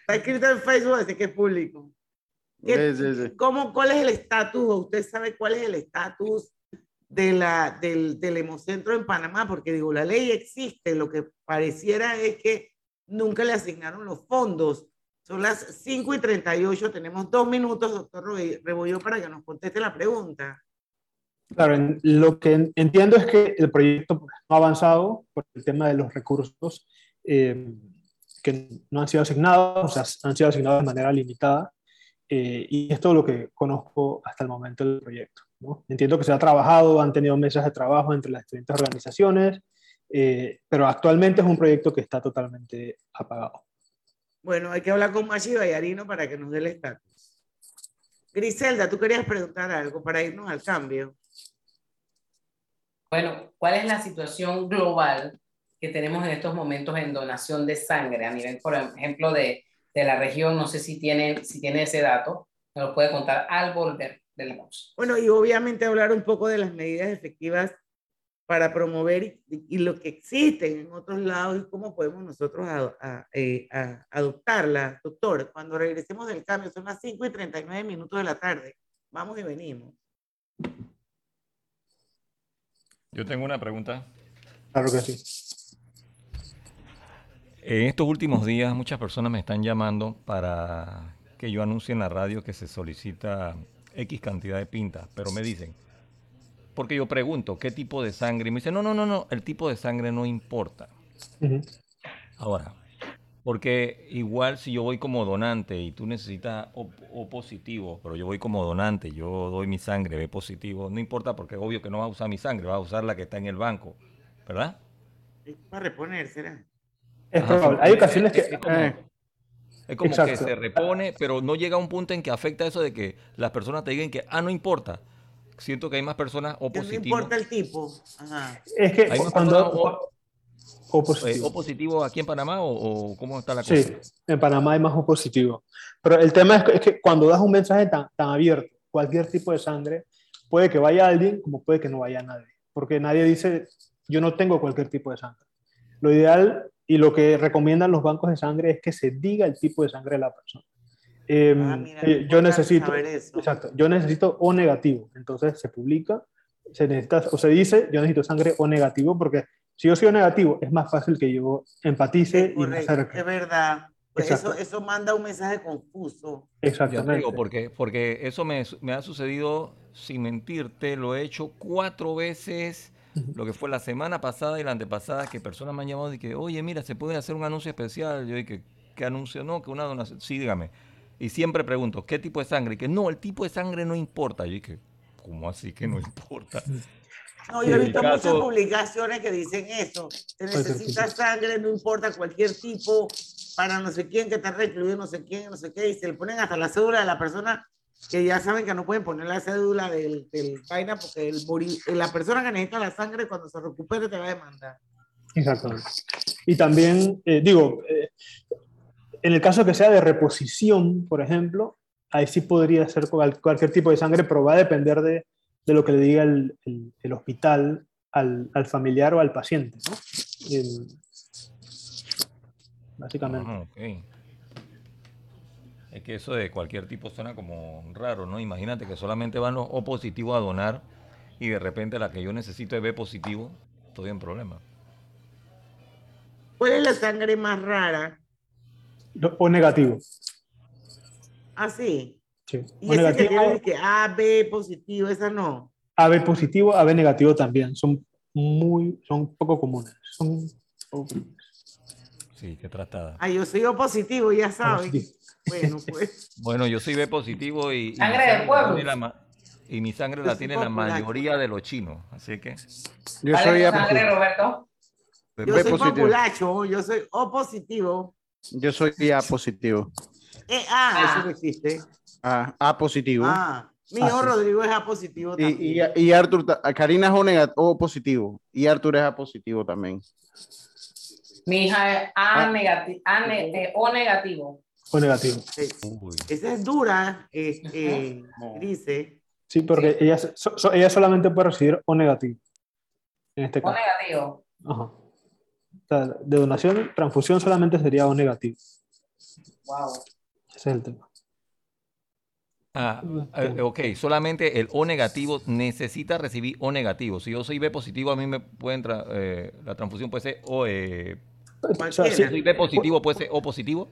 Está escrito en Facebook, así que es público. ¿Qué- Sí, sí, sí. ¿Cómo, ¿Cuál es el estatus? ¿Usted sabe cuál es el estatus de la, del, del hemocentro en Panamá? Porque digo, la ley existe, lo que pareciera es que nunca le asignaron los fondos. Son las 5 y 38, tenemos dos minutos, doctor Re- Rebollo, para que nos conteste la pregunta. Claro, lo que en- entiendo es que el proyecto pues, no ha avanzado por el tema de los recursos eh, que no han sido asignados, o sea, han sido asignados de manera limitada, eh, y es todo lo que conozco hasta el momento del proyecto. Entiendo que se ha trabajado, han tenido mesas de trabajo entre las diferentes organizaciones, eh, pero actualmente es un proyecto que está totalmente apagado. Bueno, hay que hablar con Machi Vallarino para que nos dé el estatus. Griselda, tú querías preguntar algo para irnos al cambio. Bueno, ¿cuál es la situación global que tenemos en estos momentos en donación de sangre a nivel, por ejemplo, de, de la región? No sé si tiene, si tiene ese dato, me lo puede contar al volver de la pausa. Bueno, y obviamente hablar un poco de las medidas efectivas para promover y, y lo que existen en otros lados y cómo podemos nosotros a- a- eh, a- adoptarlas. Doctor, cuando regresemos del cambio, son las 5 y 39 minutos de la tarde. Vamos y venimos. Yo tengo una pregunta. Claro que sí. En estos últimos días muchas personas me están llamando para que yo anuncie en la radio que se solicita X cantidad de pintas, pero me dicen, porque yo pregunto, ¿qué tipo de sangre? Y me dicen, no, no, no, no, el tipo de sangre no importa. Ahora, porque igual si yo voy como donante y tú necesitas O, O positivo, pero yo voy como donante, yo doy mi sangre, B positivo, no importa porque obvio que no va a usar mi sangre, va a usar la que está en el banco, ¿verdad? Es para reponer, ¿será? Es Ajá, probable. Hay es- ocasiones que... es como- eh, Es como que se repone, pero no llega a un punto en que afecta eso de que las personas te digan que, ah, no importa. Siento que hay más personas O Que no positivo, importa el tipo. Ajá. es que Hay más cuando... personas O- o eh, positivo. O positivo aquí en Panamá o, o cómo está la cosa. Sí, en Panamá hay más O positivo. Pero el tema es que, es que cuando das un mensaje tan, tan abierto, cualquier tipo de sangre, puede que vaya alguien como puede que no vaya nadie. Porque nadie dice, yo no tengo cualquier tipo de sangre. Lo ideal y lo que recomiendan los bancos de sangre es que se diga el tipo de sangre de la persona. Eh, Ah, mira, eh, yo necesito, exacto, yo necesito O negativo. Entonces se publica, se necesita, o se dice, yo necesito sangre O negativo porque si yo soy negativo es más fácil que yo empatice Es y me acerque. es verdad. Pues eso, eso manda un mensaje confuso. Exactamente. digo, porque, porque eso me, me ha sucedido, sin mentirte, lo he hecho cuatro veces, lo que fue la semana pasada y la antepasada, que personas me han llamado y que, oye, mira, se puede hacer un anuncio especial. Yo dije, ¿qué anuncio? No, que una donación. Sí, dígame. Y siempre pregunto, ¿qué tipo de sangre? Y que no, el tipo de sangre no importa. Yo dije, ¿cómo así que no *laughs* importa? No, yo he visto caso- muchas publicaciones que dicen eso. Se necesita sangre, no importa cualquier tipo, para no sé quién que está recluido, no sé quién, no sé qué, y se le ponen hasta la cédula de la persona que ya saben que no pueden poner la cédula del, del vaina porque el mori- la persona que necesita la sangre cuando se recupere te va a demandar. Exactamente. Y también, eh, digo, eh, en el caso que sea de reposición, por ejemplo, ahí sí podría ser cual- cualquier tipo de sangre, pero va a depender de, de lo que le diga el, el- el hospital al, al familiar o al paciente. ¿no? El- básicamente. Ajá, ok. Es que eso de cualquier tipo suena como raro, ¿no? Imagínate que solamente van los O positivos a donar y de repente la que yo necesito es B positivo, estoy en problema. ¿Cuál es la sangre más rara? O negativo. Así. Sí. Y O ese que negativo, tiene que A, B positivo, esa no. AB positivo, AB negativo también. Son muy, son poco comunes. Son poco comunes. Sí, qué tratada. Ah, yo soy O positivo, ya saben. positivo. Bueno, *laughs* pues. Bueno, yo soy B positivo y, y Sangre de la pueblo. la y mi sangre Yo la tiene la popular. mayoría de los chinos. Así que Yo ¿Cuál soy, A sangre, positivo. Roberto? Yo B soy positivo. populacho, yo soy O positivo. Yo soy A positivo. Eh, ah, Ah. eso no existe. A, A positivo. Ah, mi hijo Ah, sí. Rodrigo es A positivo Y, también. y, y Arthur, ta- Karina es O, nega- O positivo. Y Arthur es A positivo también. Mi hija es A Ah. negativo, A ne- eh, O negativo. O negativo. Es- uy, esa es dura, este, No. dice. Sí, porque ella, so- so- ella solamente puede recibir O negativo. En este O caso. negativo. Ajá. O sea, de donación, transfusión solamente sería O negativo. Wow. Ese es el tema. Ah, eh, ok, solamente el O negativo necesita recibir O negativo. Si yo soy B positivo, a mí me pueden tra- eh, la transfusión puede ser O. eh, O sea, Cualquiera. si soy B positivo, puede ser O positivo.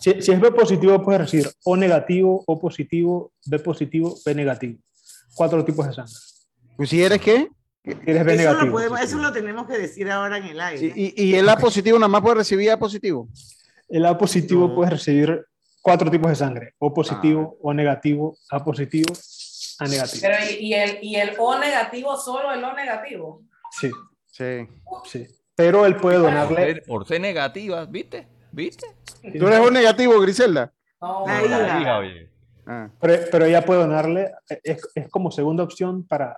si- si es B positivo, puede recibir O negativo, O positivo, B positivo, B negativo. Cuatro tipos de sangre. Pues si eres qué? Si eres B Eso lo, negativo. podemos, eso lo tenemos que decir ahora en el aire. Y, y- y el A positivo nada más puede recibir A positivo. El A positivo No. puede recibir cuatro tipos de sangre. O positivo, O negativo, A positivo, A negativo. Pero y, el, y el O negativo, solo el O negativo. Sí, Sí. sí. Pero él puede donarle. por ser negativas, ¿viste? ¿Viste? ¿Tú eres O negativo, Griselda? No, La no, hija. Hija, oye. Ah. Pero, pero ella puede donarle, es, es como segunda opción para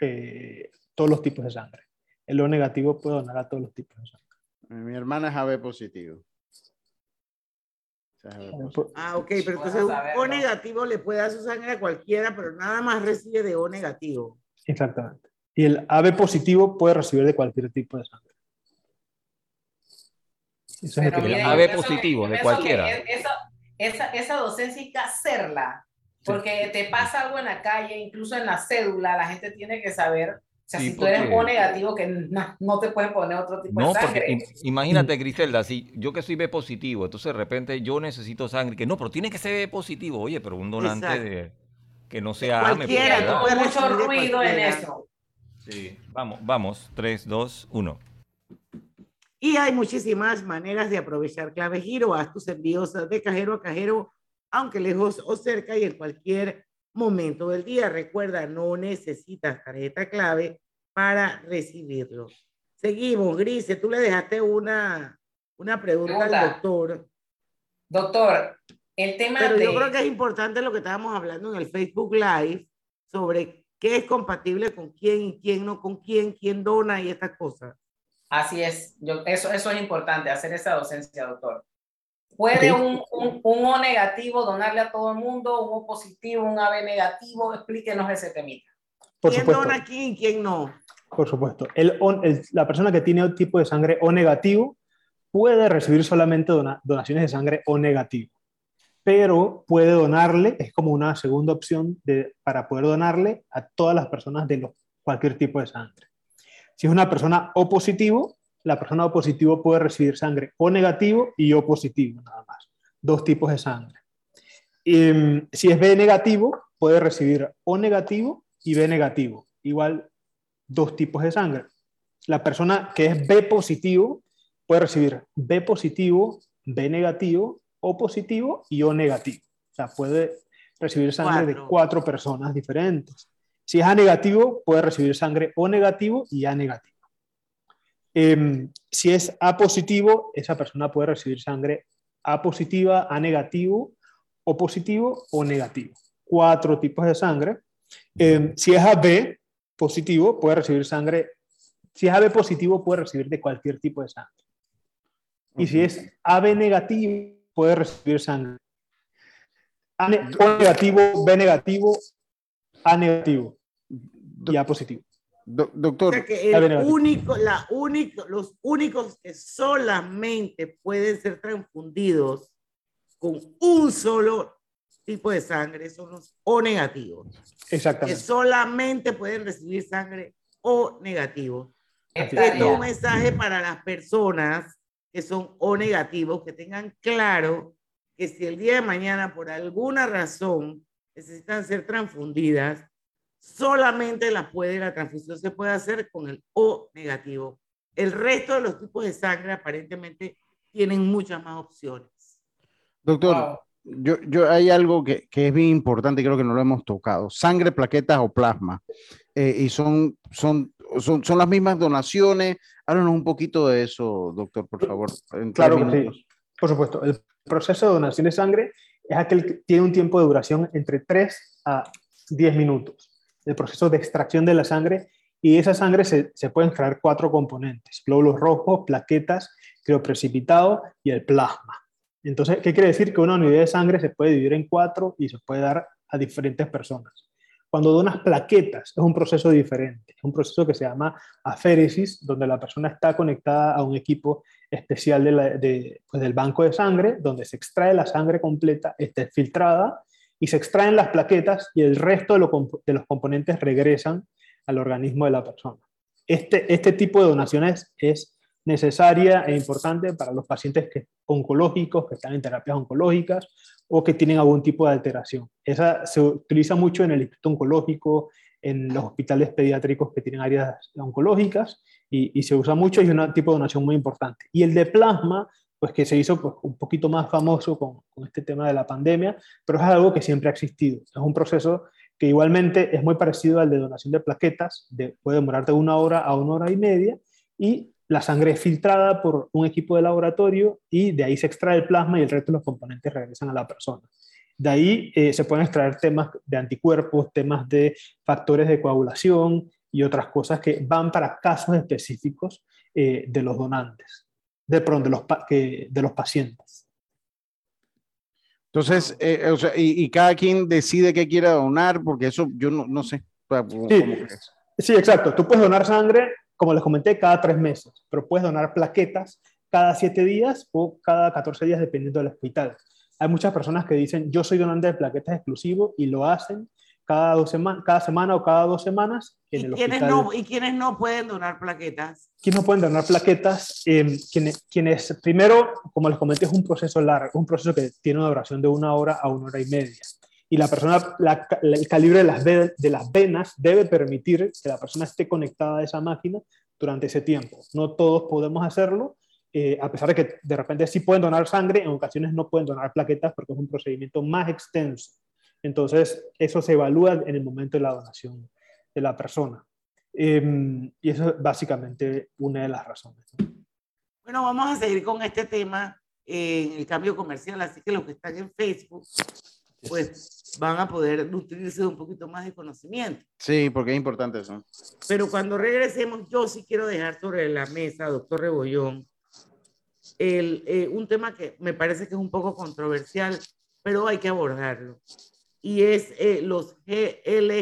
eh, todos los tipos de sangre. El O negativo puede donar a todos los tipos de sangre. Mi hermana es AB positivo. O sea, es AB positivo. Ah, ok, pero entonces un. O negativo le puede dar su sangre a cualquiera, pero nada más recibe de O negativo. Exactamente. Y el AB positivo puede recibir de cualquier tipo de sangre. Eso es el AB positivo, de cualquiera. Esa, esa, esa docencia hay que hacerla, porque te pasa algo en la calle, incluso en la cédula, la gente tiene que saber, o sea, Sí, si tú eres porque- O negativo, que na- no te pueden poner otro tipo No, de porque sangre. im- imagínate, Griselda, si yo que soy B positivo, entonces de repente yo necesito sangre, que no, pero tiene que ser B positivo, oye, pero un donante Exacto. de, que no sea A me puede Cualquiera, con mucho ruido en cualquiera. eso. Sí, vamos, vamos, 3, 2, 1. Y hay muchísimas maneras de aprovechar clave giro. Haz tus envíos de cajero a cajero, aunque lejos o cerca y en cualquier momento del día. Recuerda, no necesitas tarjeta clave para recibirlo. Seguimos, Grise. Tú le dejaste una, una pregunta, Pregunta. al doctor, Doctor, el tema pero de... yo creo que es importante lo que estábamos hablando en el Facebook Live sobre qué es compatible con quién y quién no con quién, quién dona y estas cosas. Así es, yo, eso, eso es importante, hacer esa docencia, doctor. ¿Puede un, un, un O negativo donarle a todo el mundo, un O positivo, un AB negativo? Explíquenos ese temita. Por ¿Quién supuesto. dona a quién y quién no? Por supuesto. El O- el- la persona que tiene un tipo de sangre O negativo puede recibir solamente dona- donaciones de sangre O negativo, pero puede donarle, es como una segunda opción de, para poder donarle a todas las personas de los- cualquier tipo de sangre. Si es una persona O positivo, la persona O positivo puede recibir sangre O negativo y O positivo, nada más. Dos tipos de sangre. Y, mm, si es B negativo, puede recibir O negativo y B negativo. Igual dos tipos de sangre. La persona que es B positivo puede recibir B positivo, B negativo, O positivo y O negativo. O sea, puede recibir sangre de cuatro personas diferentes. Si es A negativo, puede recibir sangre O negativo y A negativo. Em, si es A positivo, esa persona puede recibir sangre A positiva, A negativo, O positivo o negativo. Cuatro tipos de sangre. Em, si es AB positivo, puede recibir sangre. Si es AB positivo, puede recibir de cualquier tipo de sangre. Y si es AB negativo, puede recibir sangre. A ne- O negativo, B negativo, A negativo y A positivo. Do- O doctor, sea que el ver, a ver. único, la único, los únicos que solamente pueden ser transfundidos con un solo tipo de sangre son los O negativos, que Exactamente. solamente pueden recibir sangre O negativo. Así Esta es. Esto es un mensaje para las personas que son O negativos, que tengan claro que si el día de mañana por alguna razón necesitan ser transfundidas, solamente la puede, la transfusión se puede hacer con el O negativo. El resto de los tipos de sangre aparentemente tienen muchas más opciones. Doctor, yo, yo hay algo que, que, es bien importante, creo que no lo hemos tocado. Sangre, plaquetas o plasma. Eh, y son, son, son, son, las mismas donaciones. Háblanos un poquito de eso, doctor, por favor. claro sí. Por supuesto. El proceso de donación de sangre es aquel que tiene un tiempo de duración entre 3 a 10 minutos. El proceso de extracción de la sangre y esa sangre se, se pueden extraer cuatro componentes, glóbulos rojos, plaquetas, crioprecipitado y el plasma. Entonces, ¿qué quiere decir? Que una unidad de sangre se puede dividir en cuatro y se puede dar a diferentes personas. Cuando donas plaquetas es un proceso diferente, es un proceso que se llama aféresis, donde la persona está conectada a un equipo especial de de, pues del banco de sangre, donde se extrae la sangre completa, está filtrada y se extraen las plaquetas y el resto de, lo, de los componentes regresan al organismo de la persona. Este, este tipo de donaciones es necesaria e importante para los pacientes que, oncológicos que están en terapias oncológicas o que tienen algún tipo de alteración. Esa se utiliza mucho en el Instituto Oncológico, en los hospitales pediátricos que tienen áreas oncológicas y, y se usa mucho y es un tipo de donación muy importante. Y el de plasma, pues que se hizo pues, un poquito más famoso con, con, este tema de la pandemia, pero es algo que siempre ha existido. Es un proceso que igualmente es muy parecido al de donación de plaquetas, de, puede demorar de una hora a una hora y media, y la sangre es filtrada por un equipo de laboratorio y de ahí se extrae el plasma y el resto de los componentes regresan a la persona. De ahí eh, se pueden extraer temas de anticuerpos, temas de factores de coagulación y otras cosas que van para casos específicos eh, de los donantes, de, perdón, de, los, que, de los pacientes. Entonces, eh, o sea, y, y, cada quien decide qué quiere donar, porque eso yo no, no sé. Sí, sí, exacto. Tú puedes donar sangre como les comenté, cada tres meses, pero puedes donar plaquetas cada siete días o cada 14 días dependiendo del hospital. Hay muchas personas que dicen, yo soy donante de plaquetas exclusivo y lo hacen cada, dos semanas, cada semana o cada dos semanas en ¿Y el quiénes hospital. No, ¿Y quiénes no pueden donar plaquetas? ¿Quiénes no pueden donar plaquetas? Eh, quienes, quienes, primero, como les comenté, es un proceso largo, un proceso que tiene una duración de una hora a una hora y media y la persona, la, el calibre de las, de las venas debe permitir que la persona esté conectada a esa máquina durante ese tiempo. No todos podemos hacerlo, eh, a pesar de que de repente sí pueden donar sangre, en ocasiones no pueden donar plaquetas porque es un procedimiento más extenso. Entonces, eso se evalúa en el momento de la donación de la persona. Eh, y eso es básicamente una de las razones. Bueno, vamos a seguir con este tema en el cambio comercial, así que los que están en Facebook pues van a poder nutrirse de un poquito más de conocimiento. Sí, porque es importante eso. Pero cuando regresemos, yo sí quiero dejar sobre la mesa, doctor Rebollón, el, eh, un tema que me parece que es un poco controversial, pero hay que abordarlo. Y es eh, los LGBTIQ.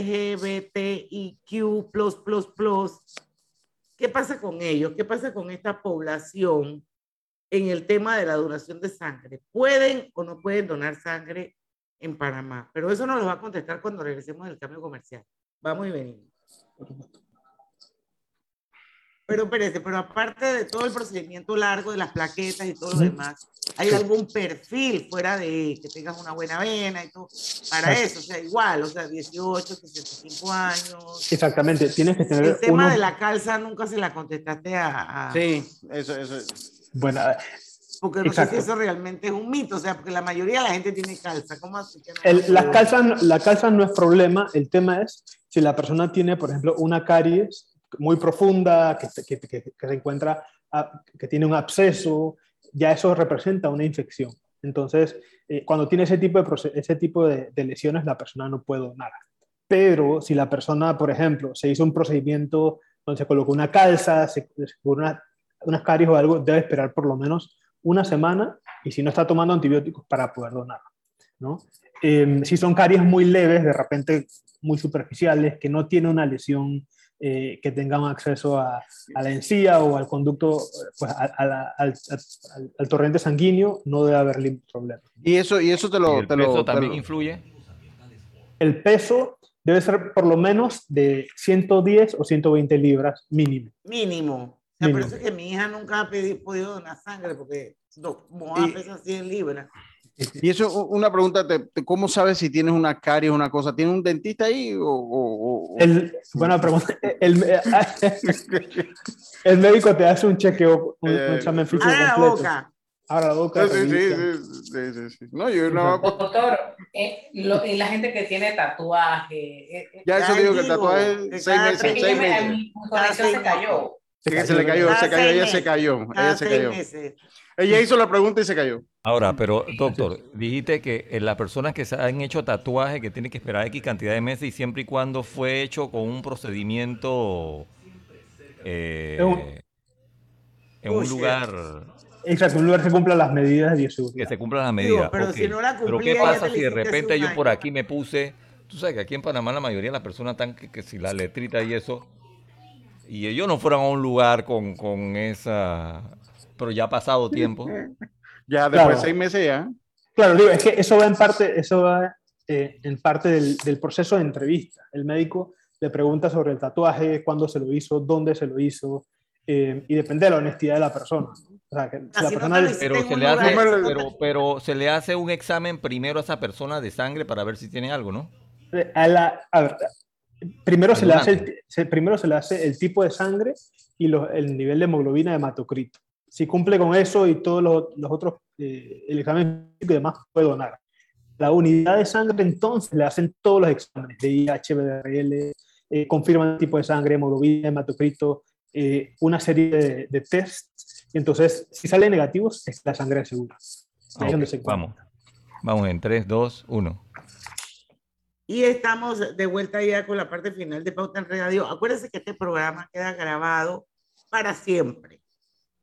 ¿Qué pasa con ellos? ¿Qué pasa con esta población en el tema de la donación de sangre? ¿Pueden o no pueden donar sangre? en Panamá. Pero eso nos lo va a contestar cuando regresemos del cambio comercial. Vamos y venimos. Pero espérese, pero aparte de todo el procedimiento largo de las plaquetas y todo lo demás, ¿hay algún perfil fuera de que tengas una buena vena y todo? Para eso, o sea, igual, o sea, 18, 65 años. Exactamente, tienes que tener. El tema de la calza nunca se la contestaste a. a... Sí, eso, eso. Bueno, porque no Exacto. sé si eso realmente es un mito, o sea, porque la mayoría de la gente tiene calza. ¿Cómo así que no el, la, calza, la calza no es problema, el tema es si la persona tiene, por ejemplo, una caries muy profunda, que, que, se encuentra, que tiene un absceso, ya eso representa una infección. Entonces, eh, cuando tiene ese tipo, de, ese tipo de, lesiones, la persona no puede donar. Pero si la persona, por ejemplo, se hizo un procedimiento donde se colocó una calza, se, se una, unas caries o algo, debe esperar por lo menos una semana y si no está tomando antibióticos para poder donar. ¿no? Eh, si son caries muy leves, de repente muy superficiales, que no tiene una lesión eh, que tengan acceso a, a, la encía o al conducto, pues a, a la, al, al, torrente sanguíneo, no debe haber ningún problema. ¿Y eso, y eso te lo... ¿El te peso lo, también te lo... influye? El peso debe ser por lo menos de 110 o 120 libras mínimo. Mínimo. O sea, por eso es que mi hija nunca ha pedido, podido donar sangre, porque no, Moa pesa 100 libras. Y eso, una pregunta, ¿cómo sabes si tienes una caries o una cosa? ¿Tienes un dentista ahí o...? o- o- El, buena pregunta. El, el médico te hace un chequeo, un, un Eh, examen físico la completo. boca. Abra la boca. Sí, sí, sí, sí, sí, sí, sí. No, yo no... Doctor, eh, lo- y la gente que tiene tatuaje. eh, eh, Ya eso digo que el tatuaje que seis cada meses, es seis meses. mi mi conexión se cayó. Sí, que se le cayó, se cayó, ella se cayó, ella se cayó. Ella hizo la pregunta y se cayó. Ahora, pero doctor, dijiste que eh, las personas que se han hecho tatuaje que tienen que esperar X cantidad de meses y siempre y cuando fue hecho con un procedimiento eh, en un lugar Exacto, un lugar que cumpla las medidas de que bioseguridad. se cumplan las Digo, medidas. pero si no la Pero cumplía, ¿qué pasa si de repente yo por aquí me puse, tú sabes que aquí en Panamá la mayoría de las personas están que, que si la letrita y eso, y ellos no fueran a un lugar con, con esa, pero ya ha pasado tiempo. *laughs* Ya después de seis meses ya. Claro, digo, es que eso va en parte, eso va eh, en parte del, del proceso de entrevista. El médico le pregunta sobre el tatuaje, cuándo se lo hizo, dónde se lo hizo, eh, y depende de la honestidad de la persona. O sea, que la Pero se, le hace, lugar, No me- pero, pero se le hace un examen primero a esa persona de sangre para ver si tiene algo, ¿no? A la- a ver, primero, se le hace el, se- primero se le hace el tipo de sangre y lo- el nivel de hemoglobina de hematocrito. Si cumple con eso y todos los, los otros, eh, el examen y demás, puede donar. La unidad de sangre, entonces, le hacen todos los exámenes de IH, BRL, eh, confirman el tipo de sangre, hemoglobina, hematocrito, eh, una serie de, de tests. Y entonces, si salen negativos, es la sangre segura. Vamos. Vamos en 3, 2, 1. Y estamos de vuelta ya con la parte final de Pauta en Radio. Acuérdense que este programa queda grabado para siempre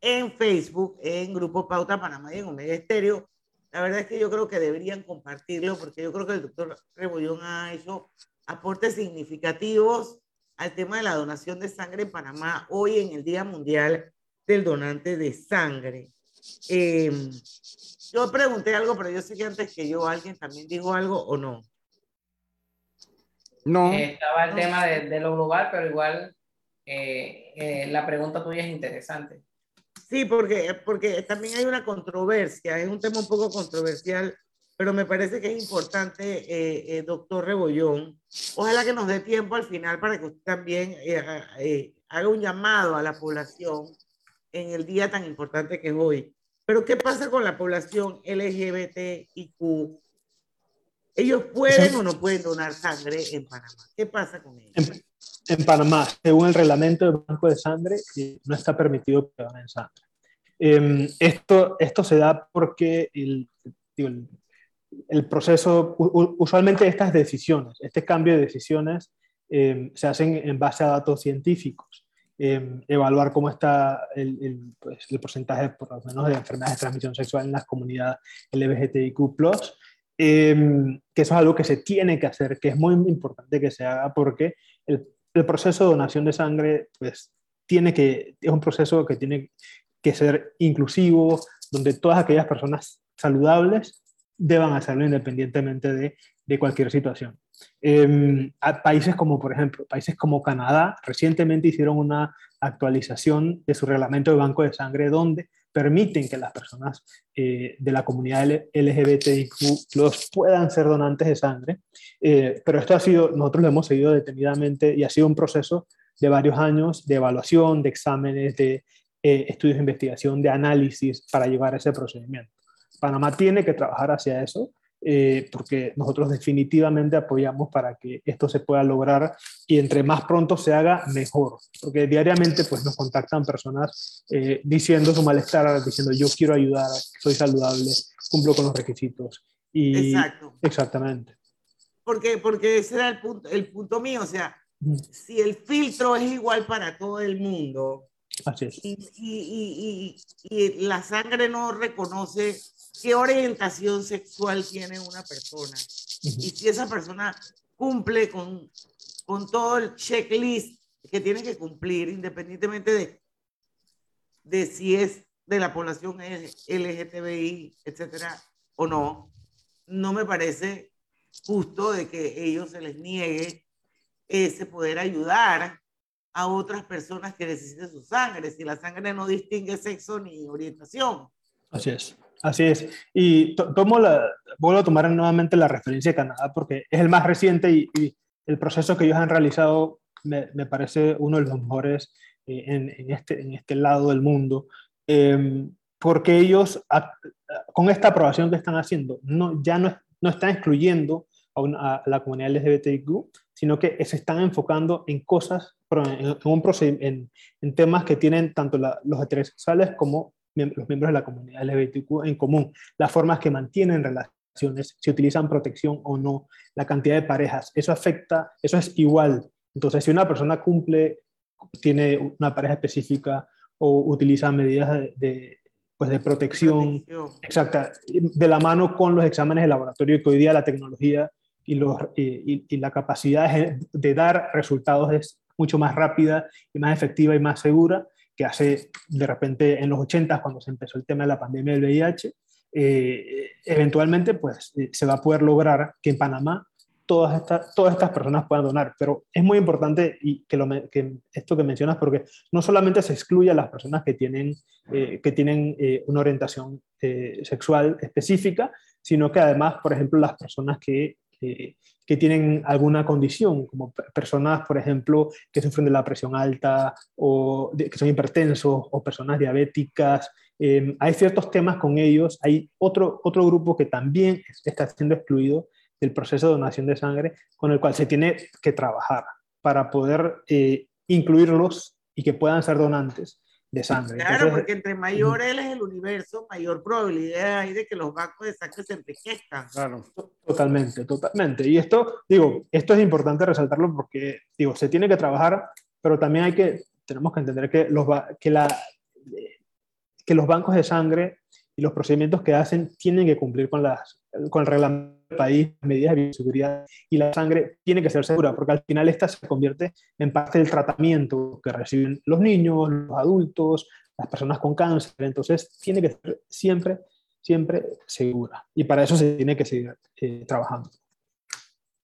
en Facebook, en Grupo Pauta Panamá y en Omega Estéreo. La verdad es que yo creo que deberían compartirlo porque yo creo que el doctor Rebollón ha hecho aportes significativos al tema de la donación de sangre en Panamá hoy en el Día Mundial del Donante de Sangre. Eh, yo pregunté algo, pero yo sé que antes que yo alguien también dijo algo o no. No. Eh, estaba el tema de, de lo global, pero igual eh, eh, la pregunta tuya es interesante. Sí, porque, porque también hay una controversia, es un tema un poco controversial, pero me parece que es importante, eh, doctor Rebollón. Ojalá que nos dé tiempo al final para que usted también ha- haga un llamado a la población en el día tan importante que es hoy. Pero ¿qué pasa con la población LGBTIQ? ¿Ellos pueden o no pueden donar sangre en Panamá? ¿Qué pasa con ellos? En, en Panamá, según el reglamento del Banco de Sangre, eh, no está permitido que donen sangre. Eh, esto, esto se da porque el, el, el proceso, usualmente estas decisiones, este cambio de decisiones eh, se hacen en base a datos científicos. Eh, evaluar cómo está el, el, pues, el porcentaje, por lo menos, de enfermedades de transmisión sexual en las comunidades LGBTIQ+, eh, que eso es algo que se tiene que hacer, que es muy importante que se haga porque el, proceso de donación de sangre, pues, tiene que, es un proceso que tiene que ser inclusivo, donde todas aquellas personas saludables deban hacerlo independientemente de, cualquier situación. A países como, por ejemplo, países como Canadá recientemente hicieron una actualización de su reglamento de banco de sangre donde permiten que las personas eh, de la comunidad LGBTIQ puedan ser donantes de sangre. Eh, pero esto ha sido, nosotros lo hemos seguido detenidamente y ha sido un proceso de varios años de evaluación, de exámenes, de eh, estudios de investigación, de análisis para llevar ese procedimiento. Panamá tiene que trabajar hacia eso eh, porque nosotros definitivamente apoyamos para que esto se pueda lograr y entre más pronto se haga, mejor. Porque diariamente pues, nos contactan personas eh, diciendo su malestar, diciendo yo quiero ayudar, soy saludable, cumplo con los requisitos. Y, Exacto. Exactamente. Porque, porque ese era el punto, el punto mío, o sea, si el filtro es igual para todo el mundo Así es. y, y, y, y, y la sangre no reconoce qué orientación sexual tiene una persona y si esa persona cumple con, con todo el checklist que tiene que cumplir, independientemente de, de si es de la población LGTBI, etcétera, o no, no me parece justo de que ellos se les niegue ese poder ayudar a otras personas que necesiten su sangre, si la sangre no distingue sexo ni orientación. Así es. Así es. Y tomo la, vuelvo a tomar nuevamente la referencia de Canadá porque es el más reciente y, el proceso que ellos han realizado me, parece uno de los mejores eh, en, este, en este lado del mundo. Em, porque ellos, con esta aprobación que están haciendo, no, ya no, no están excluyendo a, la comunidad LGBTQ, sino que se están enfocando en cosas, en, en, en temas que tienen tanto los heterosexuales como los miembros de la comunidad LGBTQ en común, las formas que mantienen relaciones, si utilizan protección o no, la cantidad de parejas, eso afecta, eso es igual. Entonces, si una persona cumple, tiene una pareja específica o utiliza medidas de, pues de protección, exacta, de la mano con los exámenes de laboratorio que hoy día la tecnología y, los, y, la capacidad de, de, dar resultados es mucho más rápida y más efectiva y más segura que hace de repente en los 80 cuando se empezó el tema de la pandemia del VIH. Eh, eventualmente pues eh, se va a poder lograr que en Panamá todas estas, todas estas personas puedan donar. Pero es muy importante y que, esto que mencionas, porque no solamente se excluye a las personas que tienen, eh, que tienen una orientación sexual específica, sino que además, por ejemplo, las personas que que tienen alguna condición, como personas, por ejemplo, que sufren de la presión alta o que son hipertensos o personas diabéticas. Em, hay ciertos temas con ellos. Hay otro, otro grupo que también está siendo excluido del proceso de donación de sangre, con el cual se tiene que trabajar para poder eh, incluirlos y que puedan ser donantes de sangre. Claro, porque entre mayor él es el universo, mayor probabilidad hay de que los bancos de sangre se enriquezcan. Claro, totalmente, totalmente. Y esto, digo, esto es importante resaltarlo porque, digo, se tiene que trabajar, pero también hay que, tenemos que entender que los, que la, que los bancos de sangre y los procedimientos que hacen tienen que cumplir con, las, con el reglamento país, medidas de bioseguridad y la sangre tiene que ser segura, porque al final esta se convierte en parte del tratamiento que reciben los niños, los adultos, las personas con cáncer, entonces tiene que ser siempre, siempre segura y para eso se tiene que seguir eh, trabajando.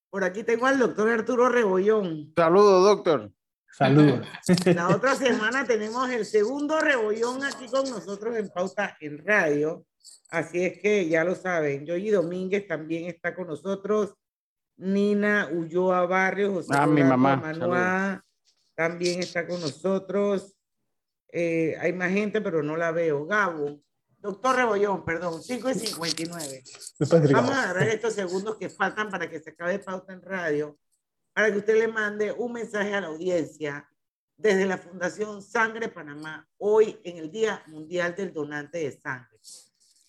Por aquí tengo al doctor Arturo Rebollón. Saludos, doctor. Saludos. *laughs* La otra semana tenemos el segundo rebollón aquí con nosotros en Pauta en Radio. Así es que ya lo saben. Yoyi Domínguez también está con nosotros. Nina Ulloa Barrios, José ah, mi mamá. Manuá, también está con nosotros. Eh, hay más gente, pero no la veo. Gabo, doctor Rebollón, perdón, 5 y 59. Vamos a agarrar estos segundos que faltan para que se acabe pauta en radio para que usted le mande un mensaje a la audiencia desde la Fundación Sangre Panamá, hoy en el Día Mundial del Donante de Sangre.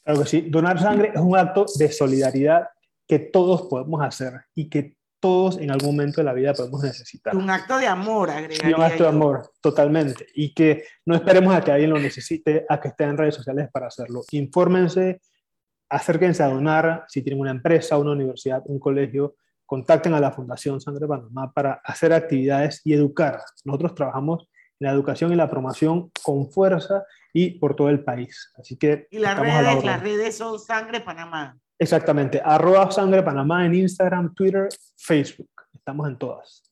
Claro que sí, donar sangre es un acto de solidaridad que todos podemos hacer y que todos en algún momento de la vida podemos necesitar. Un acto de amor, agregaría. un acto de amor, totalmente. Y que no esperemos a que alguien lo necesite, a que esté en redes sociales para hacerlo. Infórmense, acérquense a donar, si tienen una empresa, una universidad, un colegio, contacten a la Fundación Sangre Panamá para hacer actividades y educar. Nosotros trabajamos en la educación y la promoción con fuerza y por todo el país. Así que... Y las redes, las redes son Sangre Panamá. Exactamente, arroba Sangre Panamá en Instagram, Twitter, Facebook. Estamos en todas.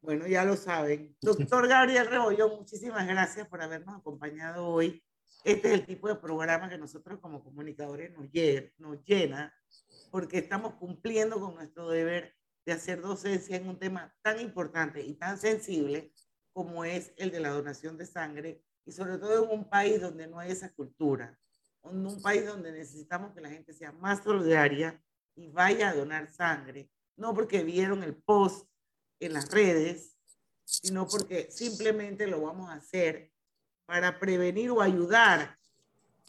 Bueno, ya lo saben. *laughs* Doctor Gabriel Rebollón, muchísimas gracias por habernos acompañado hoy. Este es el tipo de programa que nosotros como comunicadores nos, nos llena porque estamos cumpliendo con nuestro deber de hacer docencia en un tema tan importante y tan sensible como es el de la donación de sangre y sobre todo en un país donde no hay esa cultura, en un país donde necesitamos que la gente sea más solidaria y vaya a donar sangre, no porque vieron el post en las redes, sino porque simplemente lo vamos a hacer para prevenir o ayudar.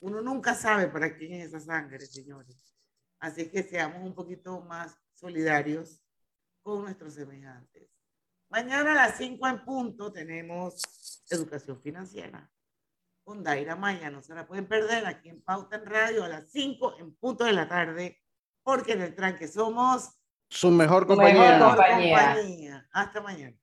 Uno nunca sabe para quién es esa sangre, señores. Así que seamos un poquito más solidarios con nuestros semejantes. Mañana a las 5 en punto tenemos educación financiera con Daira Maya. No se la pueden perder aquí en Pauta en Radio a las 5 en punto de la tarde, porque en el tranque somos su mejor compañía. Mejor compañía. Hasta mañana.